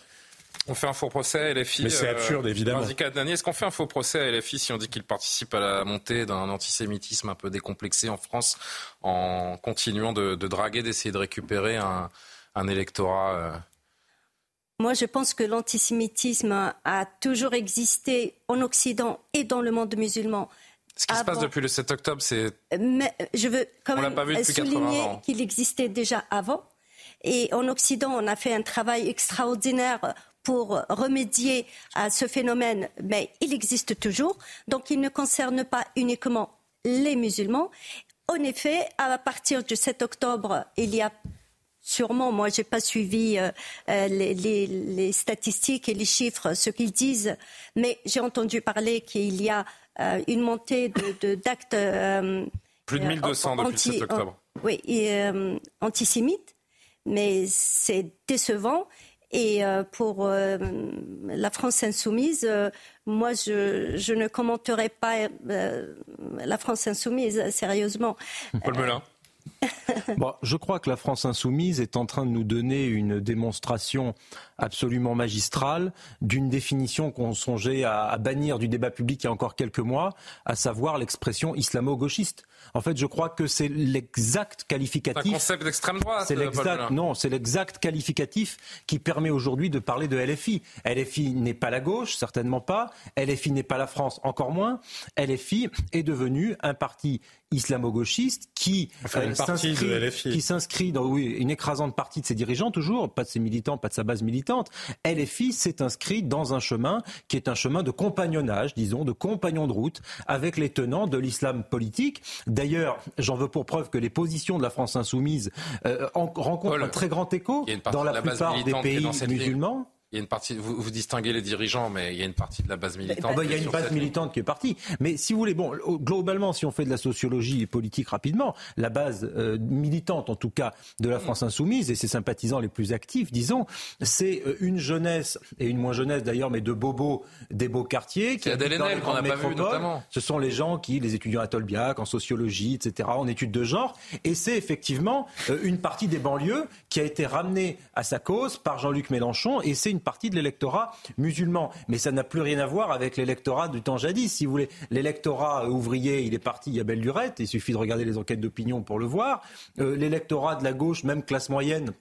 On fait un faux procès à LFI. Mais c'est absurde, évidemment. Est-ce qu'on fait un faux procès à LFI si on dit qu'il participe à la montée d'un antisémitisme un peu décomplexé en France en continuant de, draguer, d'essayer de récupérer un, un électorat euh, moi, je pense que l'antisémitisme a toujours existé en Occident et dans le monde musulman. Ce qui se passe depuis le 7 octobre, c'est. Mais je veux quand même souligner qu'il existait déjà avant. Et en Occident, on a fait un travail extraordinaire pour remédier à ce phénomène, mais il existe toujours. Donc, il ne concerne pas uniquement les musulmans. En effet, à partir du 7 octobre, il y a Sûrement, moi, j'ai pas suivi euh, euh, les, statistiques et les chiffres, ce qu'ils disent, mais j'ai entendu parler qu'il y a euh, une montée d'actes. De, Plus de 1200 depuis le 7 octobre. oui, antisémites, mais c'est décevant. Et pour la France insoumise, moi, je, je, ne commenterai pas la France insoumise, sérieusement. Paul Melun bon, je crois que la France insoumise est en train de nous donner une démonstration absolument magistrale d'une définition qu'on songeait à, bannir du débat public il y a encore quelques mois, à savoir l'expression islamo-gauchiste. En fait, je crois que c'est l'exact qualificatif. C'est un concept d'extrême droite. C'est l'exact, non, c'est l'exact qualificatif qui permet aujourd'hui de parler de LFI. LFI n'est pas la gauche, certainement pas. LFI n'est pas la France, encore moins. LFI est devenu un parti islamo-gauchiste qui euh, s'inscrit dans oui, une écrasante partie de ses dirigeants toujours, pas de ses militants, pas de sa base militante. LFI s'est inscrit dans un chemin qui est un chemin de compagnonnage, disons, de compagnon de route avec les tenants de l'islam politique. D'ailleurs, j'en veux pour preuve que les positions de la France insoumise euh, rencontrent un très grand écho dans la, plupart des pays musulmans. Il y a une partie, vous, vous, distinguez les dirigeants, mais il y a une partie de la base militante. il y a une base militante qui est partie. Mais si vous voulez, bon, globalement, si on fait de la sociologie politique rapidement, la base euh, militante, en tout cas, de la France insoumise et ses sympathisants les plus actifs, disons, c'est euh, une jeunesse et une moins jeunesse d'ailleurs, mais de bobos des beaux quartiers qui habitent dans les qu'on n'a pas vu notamment. Ce sont les gens qui, les étudiants à Tolbiac, en sociologie, etc., en études de genre, et c'est effectivement euh, une partie des banlieues qui a été ramenée à sa cause par Jean-Luc Mélenchon, et c'est une partie de l'électorat musulman. Mais ça n'a plus rien à voir avec l'électorat du temps jadis, si vous voulez. L'électorat ouvrier, il est parti à belle lurette, il suffit de regarder les enquêtes d'opinion pour le voir. Euh, l'électorat de la gauche, même classe moyenne,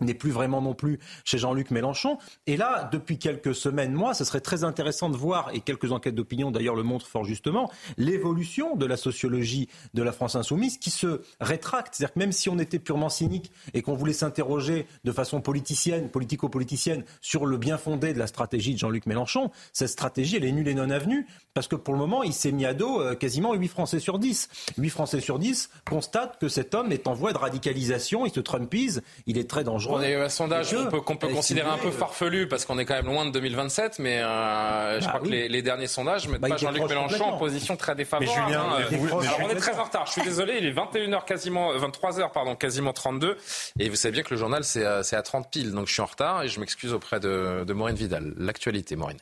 n'est plus vraiment non plus chez Jean-Luc Mélenchon. Et là, depuis quelques semaines, mois, ce serait très intéressant de voir, et quelques enquêtes d'opinion d'ailleurs le montrent fort justement, l'évolution de la sociologie de la France insoumise qui se rétracte. C'est-à-dire que même si on était purement cynique et qu'on voulait s'interroger de façon politicienne, politico-politicienne, sur le bien fondé de la stratégie de Jean-Luc Mélenchon, cette stratégie, elle est nulle et non avenue, parce que pour le moment, il s'est mis à dos euh, quasiment 8 Français sur 10. 8 Français sur 10 constatent que cet homme est en voie de radicalisation, il se trumpise, il est très dangereux on est un sondage qu'on peut, considérer un peu farfelu parce qu'on est quand même loin de 2027, mais euh, je bah crois que les, derniers sondages mettent bah, pas Jean-Luc Mélenchon en position très défavorable. Mais Julien, hein. on est très en retard. Je suis désolé, il est 21h quasiment, 23h pardon, quasiment 32, et vous savez bien que le journal c'est à 30 piles, donc je suis en retard et je m'excuse auprès de, de Maureen Vidal. L'actualité, Maureen.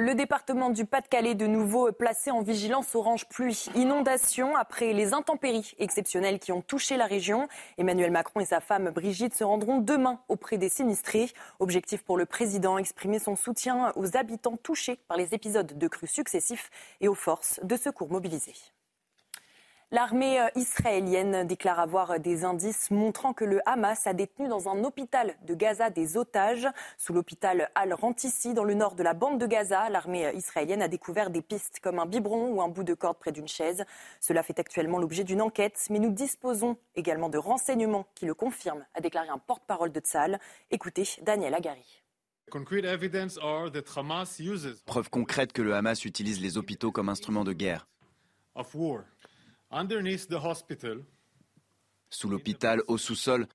Le département du Pas-de-Calais de nouveau placé en vigilance orange pluie. Inondation après les intempéries exceptionnelles qui ont touché la région. Emmanuel Macron et sa femme Brigitte se rendront demain auprès des sinistrés. Objectif pour le président, exprimer son soutien aux habitants touchés par les épisodes de crues successifs et aux forces de secours mobilisées. L'armée euh, israélienne déclare avoir des indices montrant que le Hamas a détenu dans un hôpital de Gaza des otages. Sous l'hôpital Al-Rantissi, dans le nord de la bande de Gaza, l'armée euh, israélienne a découvert des pistes comme un biberon ou un bout de corde près d'une chaise. Cela fait actuellement l'objet d'une enquête, mais nous disposons également de renseignements qui le confirment, a déclaré un porte-parole de Tzal. Écoutez Daniel Agari. Preuve concrète que le Hamas utilise les hôpitaux comme instrument de guerre. Sous l'hôpital, au sous-sol,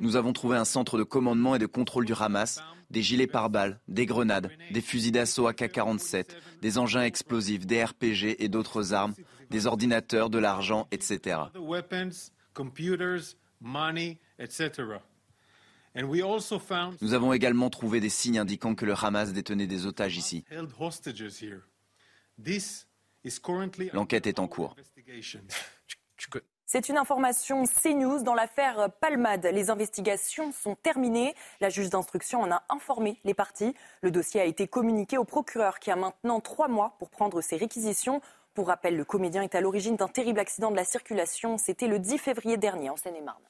nous avons trouvé un centre de commandement et de contrôle du Hamas, des gilets pare-balles, des grenades, des fusils d'assaut AK-47, des engins explosifs, des RPG et d'autres armes, des ordinateurs, de l'argent, etc. Nous avons également trouvé des signes indiquant que le Hamas détenait des otages ici. L'enquête est en cours. C'est une information CNews dans l'affaire Palmade. Les investigations sont terminées. La juge d'instruction en a informé les parties. Le dossier a été communiqué au procureur qui a maintenant trois mois pour prendre ses réquisitions. Pour rappel, le comédien est à l'origine d'un terrible accident de la circulation. C'était le 10 février dernier en Seine-et-Marne.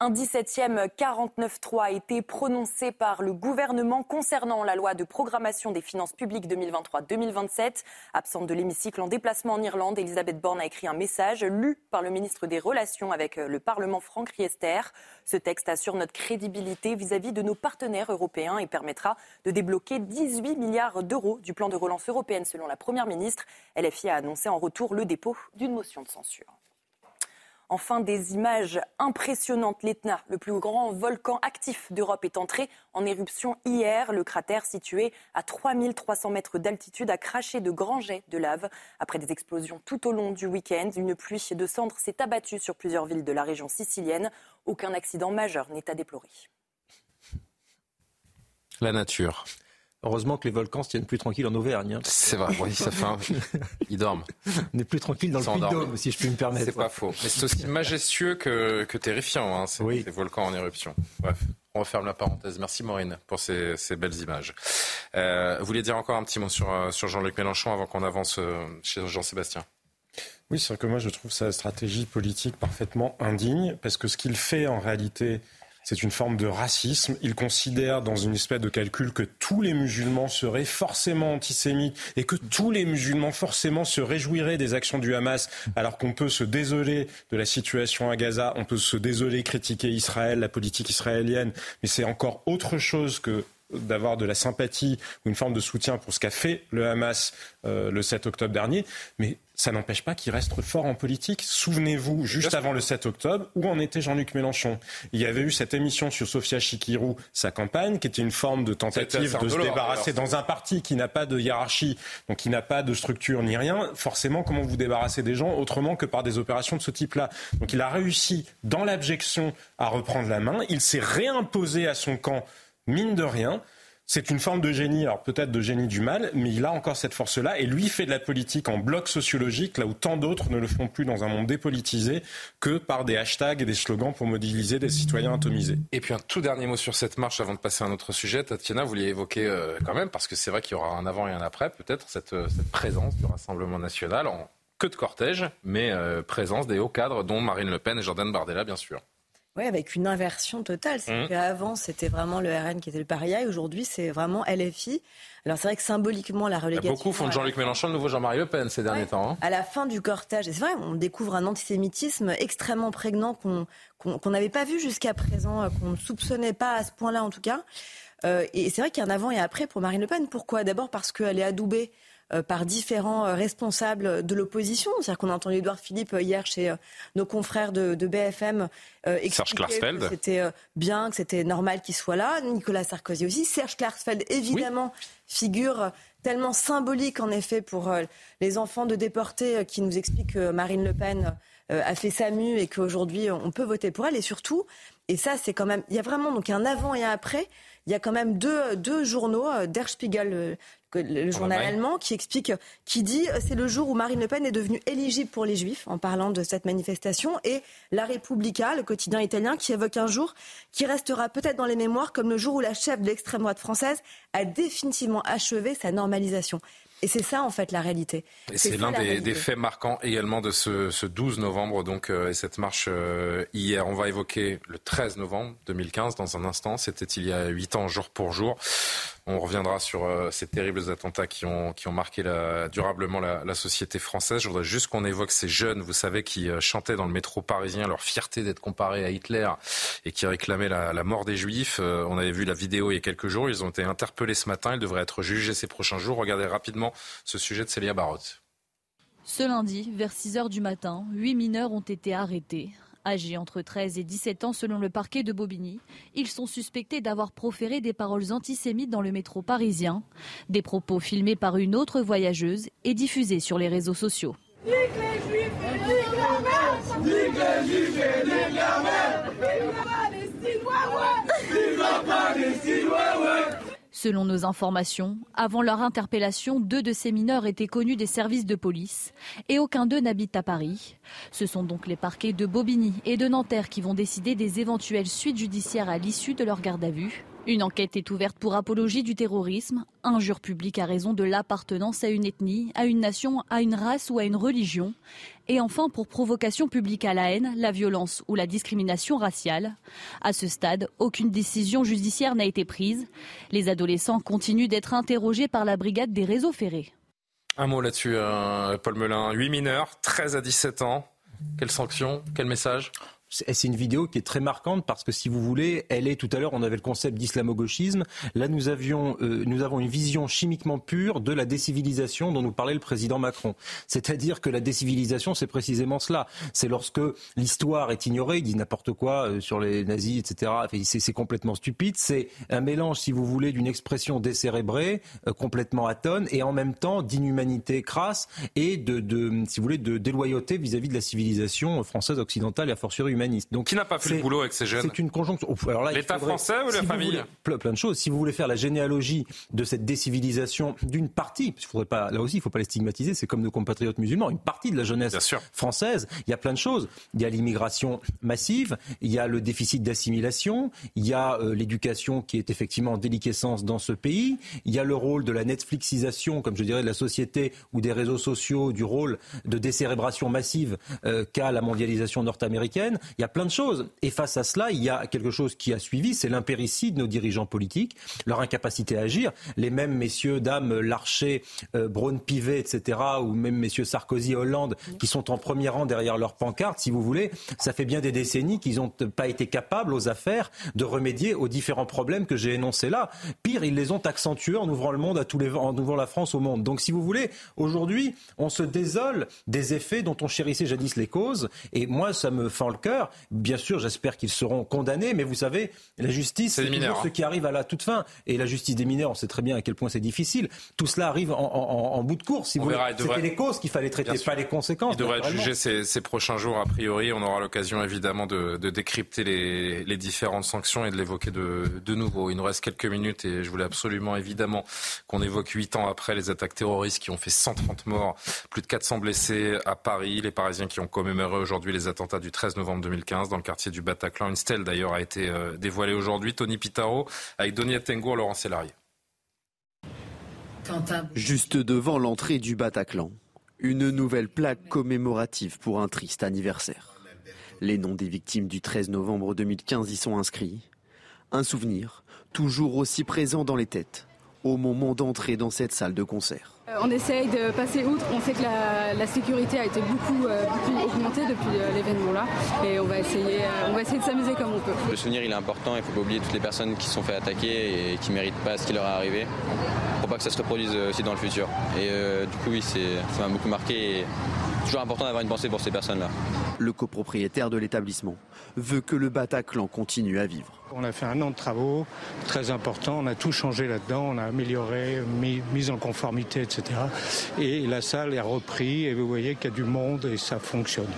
Un 17e 49.3 a été prononcé par le gouvernement concernant la loi de programmation des finances publiques 2023-2027. Absente de l'hémicycle en déplacement en Irlande, Elisabeth Borne a écrit un message lu par le ministre des Relations avec le Parlement Franck Riester. Ce texte assure notre crédibilité vis-à-vis -vis de nos partenaires européens et permettra de débloquer 18 milliards d'euros du plan de relance européenne selon la Première ministre. LFI a annoncé en retour le dépôt d'une motion de censure. Enfin, des images impressionnantes. L'Etna, le plus grand volcan actif d'Europe, est entré en éruption hier. Le cratère, situé à 3300 mètres d'altitude, a craché de grands jets de lave. Après des explosions tout au long du week-end, une pluie de cendres s'est abattue sur plusieurs villes de la région sicilienne. Aucun accident majeur n'est à déplorer. La nature. Heureusement que les volcans se tiennent plus tranquilles en Auvergne. Hein. C'est vrai, oui, ça fait un... Ils dorment. On est plus tranquille dans le Puy-de-Dôme, si je puis me permettre. C'est pas faux. Mais c'est aussi majestueux que, que terrifiant, hein, ces, volcans en éruption. Bref, on referme la parenthèse. Merci Maureen pour ces, ces belles images. Euh, vous vouliez dire encore un petit mot sur, euh, sur Jean-Luc Mélenchon avant qu'on avance euh, chez Jean-Sébastien? Oui, c'est que moi je trouve sa stratégie politique parfaitement indigne, parce que ce qu'il fait en réalité, c'est une forme de racisme. Il considère dans une espèce de calcul que tous les musulmans seraient forcément antisémites et que tous les musulmans forcément se réjouiraient des actions du Hamas, alors qu'on peut se désoler de la situation à Gaza, on peut se désoler, critiquer Israël, la politique israélienne, mais c'est encore autre chose que d'avoir de la sympathie ou une forme de soutien pour ce qu'a fait le Hamas euh, le 7 octobre dernier, mais ça n'empêche pas qu'il reste fort en politique. Souvenez-vous, juste avant le 7 octobre, où en était Jean-Luc Mélenchon? Il y avait eu cette émission sur Sofia Chikirou, sa campagne, qui était une forme de tentative de se débarrasser dans un parti qui n'a pas de hiérarchie, donc qui n'a pas de structure ni rien. Forcément, comment vous débarrasser des gens autrement que par des opérations de ce type-là? Donc il a réussi, dans l'abjection, à reprendre la main. Il s'est réimposé à son camp mine de rien. C'est une forme de génie, alors peut-être de génie du mal, mais il a encore cette force-là et lui fait de la politique en bloc sociologique, là où tant d'autres ne le font plus dans un monde dépolitisé que par des hashtags et des slogans pour mobiliser des citoyens atomisés. Et puis un tout dernier mot sur cette marche avant de passer à un autre sujet. Tatiana, vous l'avez évoqué euh, quand même, parce que c'est vrai qu'il y aura un avant et un après, peut-être, cette, euh, présence du Rassemblement national en que de cortège, mais euh, présence des hauts cadres, dont Marine Le Pen et Jordan Bardella, bien sûr. Oui, avec une inversion totale. C'est mmh. qu'avant, c'était vraiment le RN qui était le paria, et aujourd'hui, c'est vraiment LFI. Alors c'est vrai que symboliquement, la relégation... Beaucoup font de Jean-Luc Mélenchon le nouveau Jean-Marie Le Pen ces derniers temps. Hein. À la fin du cortège, c'est vrai, on découvre un antisémitisme extrêmement prégnant qu'on n'avait pas vu jusqu'à présent, euh, qu'on ne soupçonnait pas à ce point-là en tout cas. Euh, et c'est vrai qu'il y a un avant et un après pour Marine Le Pen. Pourquoi? D'abord parce qu'elle est adoubée par différents euh, responsables de l'opposition. C'est-à-dire qu'on a entendu Edouard Philippe euh, hier chez nos confrères de, BFM expliquer que c'était bien, que c'était normal qu'il soit là. Nicolas Sarkozy aussi. Serge Klarsfeld, évidemment, figure tellement symbolique, en effet, pour les enfants de déportés qui nous expliquent que Marine Le Pen a fait sa mue et qu'aujourd'hui, on peut voter pour elle. Et surtout, et ça, c'est quand même... Il y a vraiment donc un avant et un après il y a quand même deux, deux journaux, Der Spiegel, le journal allemand, qui explique, qui dit euh, c'est le jour où Marine Le Pen est devenue éligible pour les Juifs, en parlant de cette manifestation, et La Repubblica, le quotidien italien, qui évoque un jour qui restera peut-être dans les mémoires comme le jour où la chef de l'extrême droite française a définitivement achevé sa normalisation. Et c'est ça, en fait, la réalité. Et c'est l'un des, faits marquants également de ce, 12 novembre, donc, euh, et cette marche euh, hier. On va évoquer le 13 novembre 2015 dans un instant. C'était il y a 8 ans, jour pour jour. On reviendra sur euh, ces terribles attentats qui ont, qui ont marqué la, durablement la, société française. Je voudrais juste qu'on évoque ces jeunes, vous savez, qui euh, chantaient dans le métro parisien leur fierté d'être comparés à Hitler et qui réclamaient la, la mort des Juifs. Euh, on avait vu la vidéo il y a quelques jours. Ils ont été interpellés ce matin. Ils devraient être jugés ces prochains jours. Regardez rapidement ce sujet de Célia Barotte. Ce lundi, vers 6 heures du matin, huit mineurs ont été arrêtés. Âgés entre 13 et 17 ans selon le parquet de Bobigny, ils sont suspectés d'avoir proféré des paroles antisémites dans le métro parisien, des propos filmés par une autre voyageuse et diffusés sur les réseaux sociaux. Selon nos informations, avant leur interpellation, deux de ces mineurs étaient connus des services de police et aucun d'eux n'habite à Paris. Ce sont donc les parquets de Bobigny et de Nanterre qui vont décider des éventuelles suites judiciaires à l'issue de leur garde à vue. Une enquête est ouverte pour apologie du terrorisme, injure publique à raison de l'appartenance à une ethnie, à une nation, à une race ou à une religion, et enfin pour provocation publique à la haine, la violence ou la discrimination raciale. À ce stade, aucune décision judiciaire n'a été prise. Les adolescents continuent d'être interrogés par la brigade des réseaux ferrés. Un mot là-dessus, euh, Paul Melun. 8 mineurs, 13 à 17 ans. Quelle sanction Quel message? C'est une vidéo qui est très marquante parce que si vous voulez, elle est tout à l'heure, on avait le concept d'islamo-gauchisme. Là, nous avions, euh, nous avons une vision chimiquement pure de la décivilisation dont nous parlait le président Macron. C'est-à-dire que la décivilisation, c'est précisément cela. C'est lorsque l'histoire est ignorée, il dit n'importe quoi euh, sur les nazis, etc. c'est complètement stupide. C'est un mélange, si vous voulez, d'une expression décérébrée, euh, complètement atone, et en même temps d'inhumanité crasse et de, si vous voulez, de déloyauté vis-à-vis de la civilisation française occidentale et a fortiori humaine. Donc, qui n'a pas fait le boulot avec ces jeunes C'est une conjonction. L'État français ou la famille Plein de choses. Si vous voulez faire la généalogie de cette décivilisation d'une partie, il faudrait pas, là aussi, il ne faut pas les stigmatiser, c'est comme nos compatriotes musulmans, une partie de la jeunesse française, il y a plein de choses. Il y a l'immigration massive, il y a le déficit d'assimilation, il y a euh, l'éducation qui est effectivement en déliquescence dans ce pays, il y a le rôle de la Netflixisation, comme je dirais, de la société ou des réseaux sociaux, du rôle de décérébration massive euh, qu'a la mondialisation nord-américaine. Il y a plein de choses. Et face à cela, il y a quelque chose qui a suivi, c'est l'impéritie de nos dirigeants politiques, leur incapacité à agir. Les mêmes messieurs, dames, Larcher, euh, Braun-Pivet, etc., ou même messieurs Sarkozy, Hollande, qui sont en premier rang derrière leur pancarte, si vous voulez, ça fait bien des décennies qu'ils n'ont pas été capables aux affaires de remédier aux différents problèmes que j'ai énoncés là. Pire, ils les ont accentués en ouvrant le monde à tous les, en ouvrant la France au monde. Donc, si vous voulez, aujourd'hui, on se désole des effets dont on chérissait jadis les causes. Et moi, ça me fend le cœur Bien sûr, j'espère qu'ils seront condamnés, mais vous savez, la justice, c'est toujours ce hein. qui arrive à la toute fin. Et la justice des mineurs, on sait très bien à quel point c'est difficile. Tout cela arrive en, bout de course. Si vous C'était les causes qu'il fallait traiter, pas les conséquences. Il devrait être jugé ces, prochains jours, a priori. On aura l'occasion, évidemment, de, décrypter les, différentes sanctions et de l'évoquer de, de nouveau. Il nous reste quelques minutes et je voulais absolument, évidemment, qu'on évoque huit ans après les attaques terroristes qui ont fait 130 morts, plus de 400 blessés à Paris. Les Parisiens qui ont commémoré aujourd'hui les attentats du 13 novembre 2015 dans le quartier du Bataclan. Une stèle d'ailleurs a été euh, dévoilée aujourd'hui. Tony Pitaro avec Donia Tengour, Laurent Sélarié. Juste devant l'entrée du Bataclan, une nouvelle plaque commémorative pour un triste anniversaire. Les noms des victimes du 13 novembre 2015 y sont inscrits. Un souvenir toujours aussi présent dans les têtes au moment d'entrer dans cette salle de concert. Euh, on essaye de passer outre. On sait que la, sécurité a été beaucoup, euh, beaucoup augmentée depuis euh, l'événement là. Et on va, essayer, on va essayer de s'amuser comme on peut. Le souvenir il est important. Il ne faut pas oublier toutes les personnes qui se sont fait attaquer et qui ne méritent pas ce qui leur est arrivé. Pour pas que ça se reproduise aussi dans le futur. Et du coup, oui, ça m'a beaucoup marqué. Et toujours important d'avoir une pensée pour ces personnes-là. Le copropriétaire de l'établissement veut que le Bataclan continue à vivre. On a fait un an de travaux très importants, on a tout changé là-dedans, on a amélioré, mis, mis, en conformité, etc. Et la salle est reprise et vous voyez qu'il y a du monde et ça fonctionne.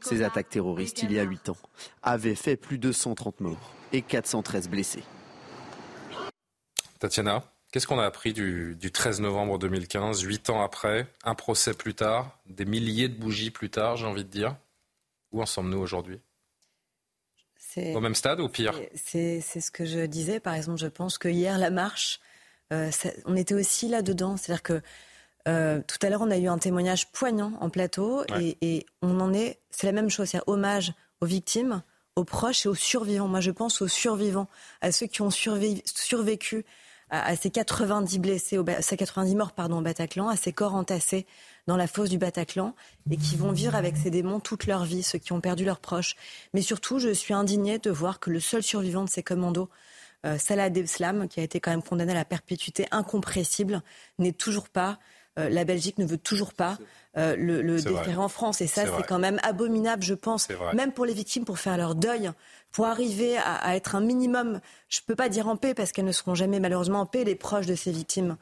Ces attaques terroristes, il y a 8 ans, avaient fait plus de 130 morts et 413 blessés. Tatiana? Qu'est-ce qu'on a appris du, 13 novembre 2015, huit ans après, un procès plus tard, des milliers de bougies plus tard, j'ai envie de dire? Où en sommes-nous aujourd'hui? Au même stade ou pire? C'est ce que je disais. Par exemple, je pense que hier, la marche, euh, on était aussi là-dedans. C'est-à-dire que euh, tout à l'heure, on a eu un témoignage poignant en plateau et, on en est. C'est la même chose. C'est hommage aux victimes, aux proches et aux survivants. Moi, je pense aux survivants, à ceux qui ont survécu à, ces 90 blessés, à ces 90 morts pardon, au Bataclan, à ces corps entassés dans la fosse du Bataclan et qui vont vivre avec ces démons toute leur vie, ceux qui ont perdu leurs proches. Mais surtout, je suis indignée de voir que le seul survivant de ces commandos, euh, Salah Abdeslam, qui a été quand même condamné à la perpétuité incompressible, n'est toujours pas euh, la Belgique ne veut toujours pas euh, le, le déférer en France. Et ça, c'est quand même abominable, je pense, même pour les victimes, pour faire leur deuil, pour arriver à, être un minimum, je ne peux pas dire en paix, parce qu'elles ne seront jamais malheureusement en paix, les proches de ces victimes.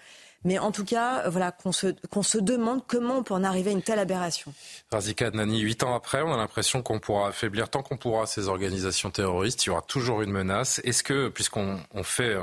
Mais en tout cas, euh, voilà, qu'on se, se demande comment on peut en arriver à une telle aberration. Razika Nani, huit ans après, on a l'impression qu'on pourra affaiblir tant qu'on pourra ces organisations terroristes. Il y aura toujours une menace. Est-ce que, puisqu'on on fait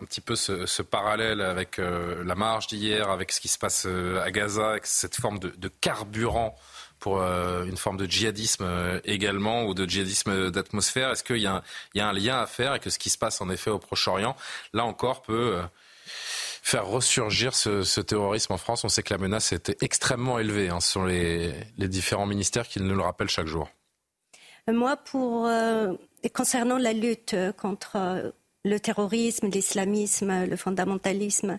un petit peu ce, parallèle avec euh, la marche d'hier, avec ce qui se passe euh, à Gaza, avec cette forme de, carburant pour euh, une forme de djihadisme également ou de djihadisme d'atmosphère. Est-ce qu'il y, a un lien à faire et que ce qui se passe en effet au Proche-Orient, là encore, peut faire ressurgir ce, terrorisme en France? On sait que la menace était extrêmement élevée. Hein. Sont les, les, différents ministères qui nous le rappellent chaque jour. Moi, pour concernant la lutte contre le terrorisme, l'islamisme, le fondamentalisme.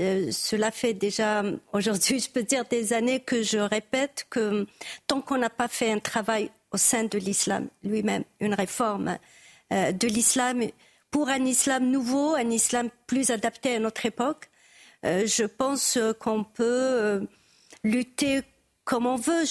Euh, cela fait déjà aujourd'hui, je peux dire, des années que je répète que tant qu'on n'a pas fait un travail au sein de l'islam lui-même, une réforme euh, de l'islam pour un islam nouveau, un islam plus adapté à notre époque, euh, je pense qu'on peut lutter comme on veut.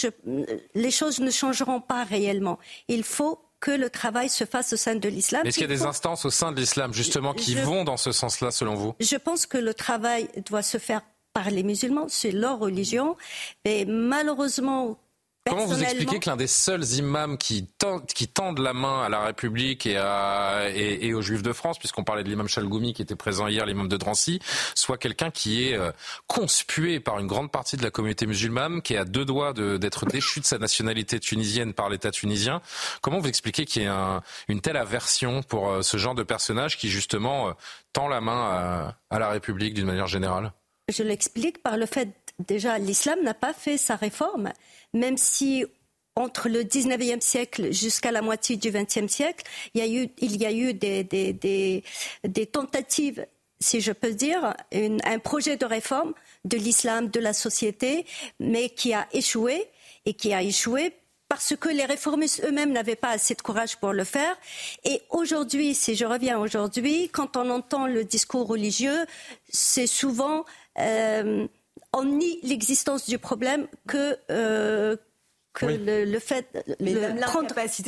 les choses ne changeront pas réellement. Il faut que le travail se fasse au sein de l'islam. Est-ce qu'il y a des instances au sein de l'islam, justement, qui vont dans ce sens-là, selon vous? Je pense que le travail doit se faire par les musulmans, c'est leur religion. Mais malheureusement, Comment vous expliquez que l'un des seuls imams qui, qui tendent la main à la République et, à, et, aux Juifs de France, puisqu'on parlait de l'imam Chalgoumi qui était présent hier, l'imam de Drancy, soit quelqu'un qui est euh, conspué par une grande partie de la communauté musulmane, qui est à deux doigts d'être déchu de sa nationalité tunisienne par l'État tunisien. Comment vous expliquez qu'il y ait une telle aversion pour euh, ce genre de personnage qui justement euh, tend la main à la République d'une manière générale? Je l'explique par le fait déjà l'islam n'a pas fait sa réforme, même si entre le 19e siècle jusqu'à la moitié du 20e siècle, il y a eu, des tentatives, si je peux dire, un projet de réforme de l'islam, de la société, mais qui a échoué et qui a échoué parce que les réformistes eux-mêmes n'avaient pas assez de courage pour le faire. Et aujourd'hui, si je reviens aujourd'hui, quand on entend le discours religieux, c'est souvent euh, on nie l'existence du problème que, euh, que le, fait. Mais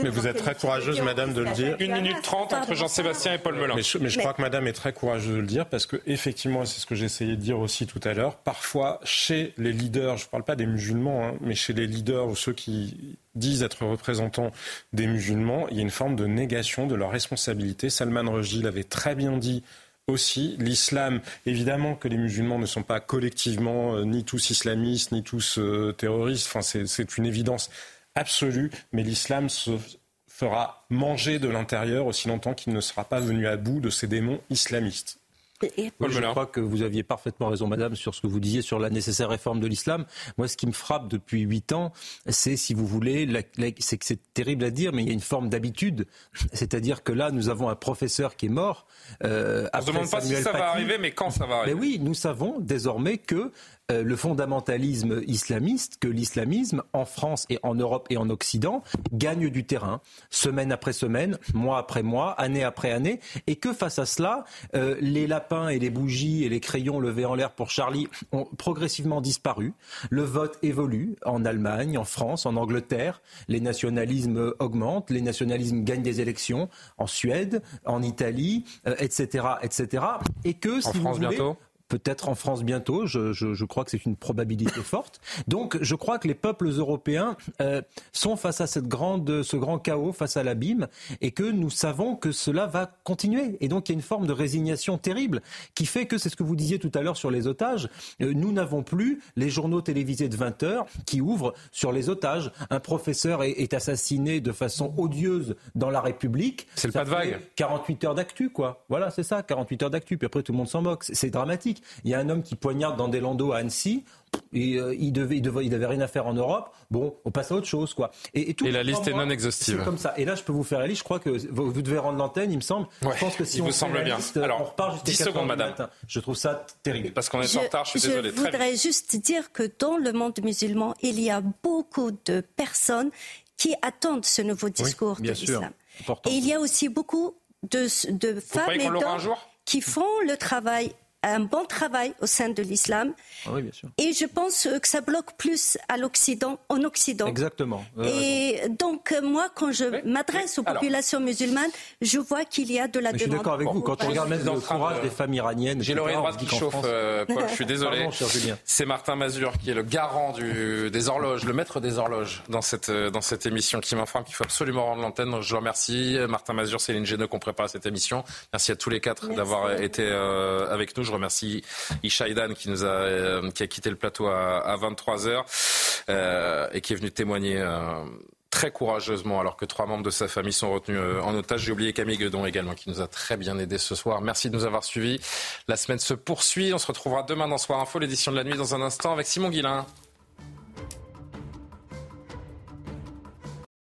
vous êtes très courageuse, madame, de le dire. Une minute trente entre Jean-Sébastien et Paul Melun. Mais je, crois que madame est très courageuse de le dire parce que, effectivement, c'est ce que j'ai essayé de dire aussi tout à l'heure, parfois, chez les leaders, je ne parle pas des musulmans, hein, mais chez les leaders ou ceux qui disent être représentants des musulmans, il y a une forme de négation de leur responsabilité. Salman Rushdie l'avait très bien dit aussi. L'islam, évidemment que les musulmans ne sont pas collectivement euh, ni tous islamistes, ni tous euh, terroristes. C'est une évidence absolue. Mais l'islam se fera manger de l'intérieur aussi longtemps qu'il ne sera pas venu à bout de ces démons islamistes je crois que vous aviez parfaitement raison, madame, sur ce que vous disiez sur la nécessaire réforme de l'islam. Moi, ce qui me frappe depuis huit ans, c'est, si vous voulez, c'est que c'est terrible à dire, mais il y a une forme d'habitude. C'est-à-dire que là, nous avons un professeur qui est mort. Euh, On ne se demande pas si ça va arriver, mais quand ça va arriver. Mais oui, nous savons désormais que euh, le fondamentalisme islamiste, que l'islamisme, en France et en Europe et en Occident, gagne du terrain, semaine après semaine, mois après mois, année après année, et que face à cela, euh, les lapins et les bougies et les crayons levés en l'air pour Charlie ont progressivement disparu. Le vote évolue en Allemagne, en France, en Angleterre. Les nationalismes augmentent, les nationalismes gagnent des élections en Suède, en Italie, etc., euh, etc. Et que, si vous voulez, peut-être en France bientôt. Je, je, je crois que c'est une probabilité forte. Donc, je crois que les peuples européens euh, sont face à cette grande, ce grand chaos, face à l'abîme, et que nous savons que cela va continuer. Et donc, il y a une forme de résignation terrible qui fait que, c'est ce que vous disiez tout à l'heure sur les otages, euh, nous n'avons plus les journaux télévisés de 20 heures qui ouvrent sur les otages. Un professeur est, est assassiné de façon odieuse dans la République. C'est le pas de vague. 48 heures d'actu, quoi. Voilà, c'est ça, 48 heures d'actu. Puis après, tout le monde s'en moque. C'est dramatique. Il y a un homme qui poignarde dans des landaux à Annecy. Et, euh, il, devait, il, devait, il avait rien à faire en Europe. Bon, on passe à autre chose, quoi. Et, tout la liste est non exhaustive. comme ça. Et là, je peux vous faire la liste. Je crois que vous, devez rendre l'antenne, il me semble. je pense que si on vous semble bien. Alors, on repart jusqu'à 10 secondes, madame. Je trouve ça terrible. Parce qu'on est en retard. Je suis désolé. Je voudrais juste dire que dans le monde musulman, il y a beaucoup de personnes qui attendent ce nouveau discours de l'islam. Et il y a aussi beaucoup de, de femmes et d'hommes qui font le travail un bon travail au sein de l'islam. Ah oui, bien sûr. Et je pense que ça bloque plus à l'Occident, en Occident. Exactement. et donc, moi, quand je m'adresse aux populations musulmanes, je vois qu'il y a de la demande. Je suis d'accord avec vous. Quand on regarde même le courage des femmes iraniennes, j'ai l'oreille droite qui chauffe, euh, Paul, je suis désolé. C'est Martin Mazur qui est le garant du, des horloges, le maître des horloges dans cette, euh, dans cette émission qui m'informe qu'il faut absolument rendre l'antenne. Je vous remercie. Martin Mazur, Céline Géneux qui ont préparé cette émission. Merci à tous les quatre d'avoir été euh, avec nous. Je remercie Isha qui nous a, euh, qui a quitté le plateau à, 23 h euh, et qui est venu témoigner. Euh, très courageusement alors que trois membres de sa famille sont retenus en otage. J'ai oublié Camille Guedon également qui nous a très bien aidé ce soir. Merci de nous avoir suivis. La semaine se poursuit. On se retrouvera demain dans Soir Info, l'édition de la nuit dans un instant avec Simon Guillain.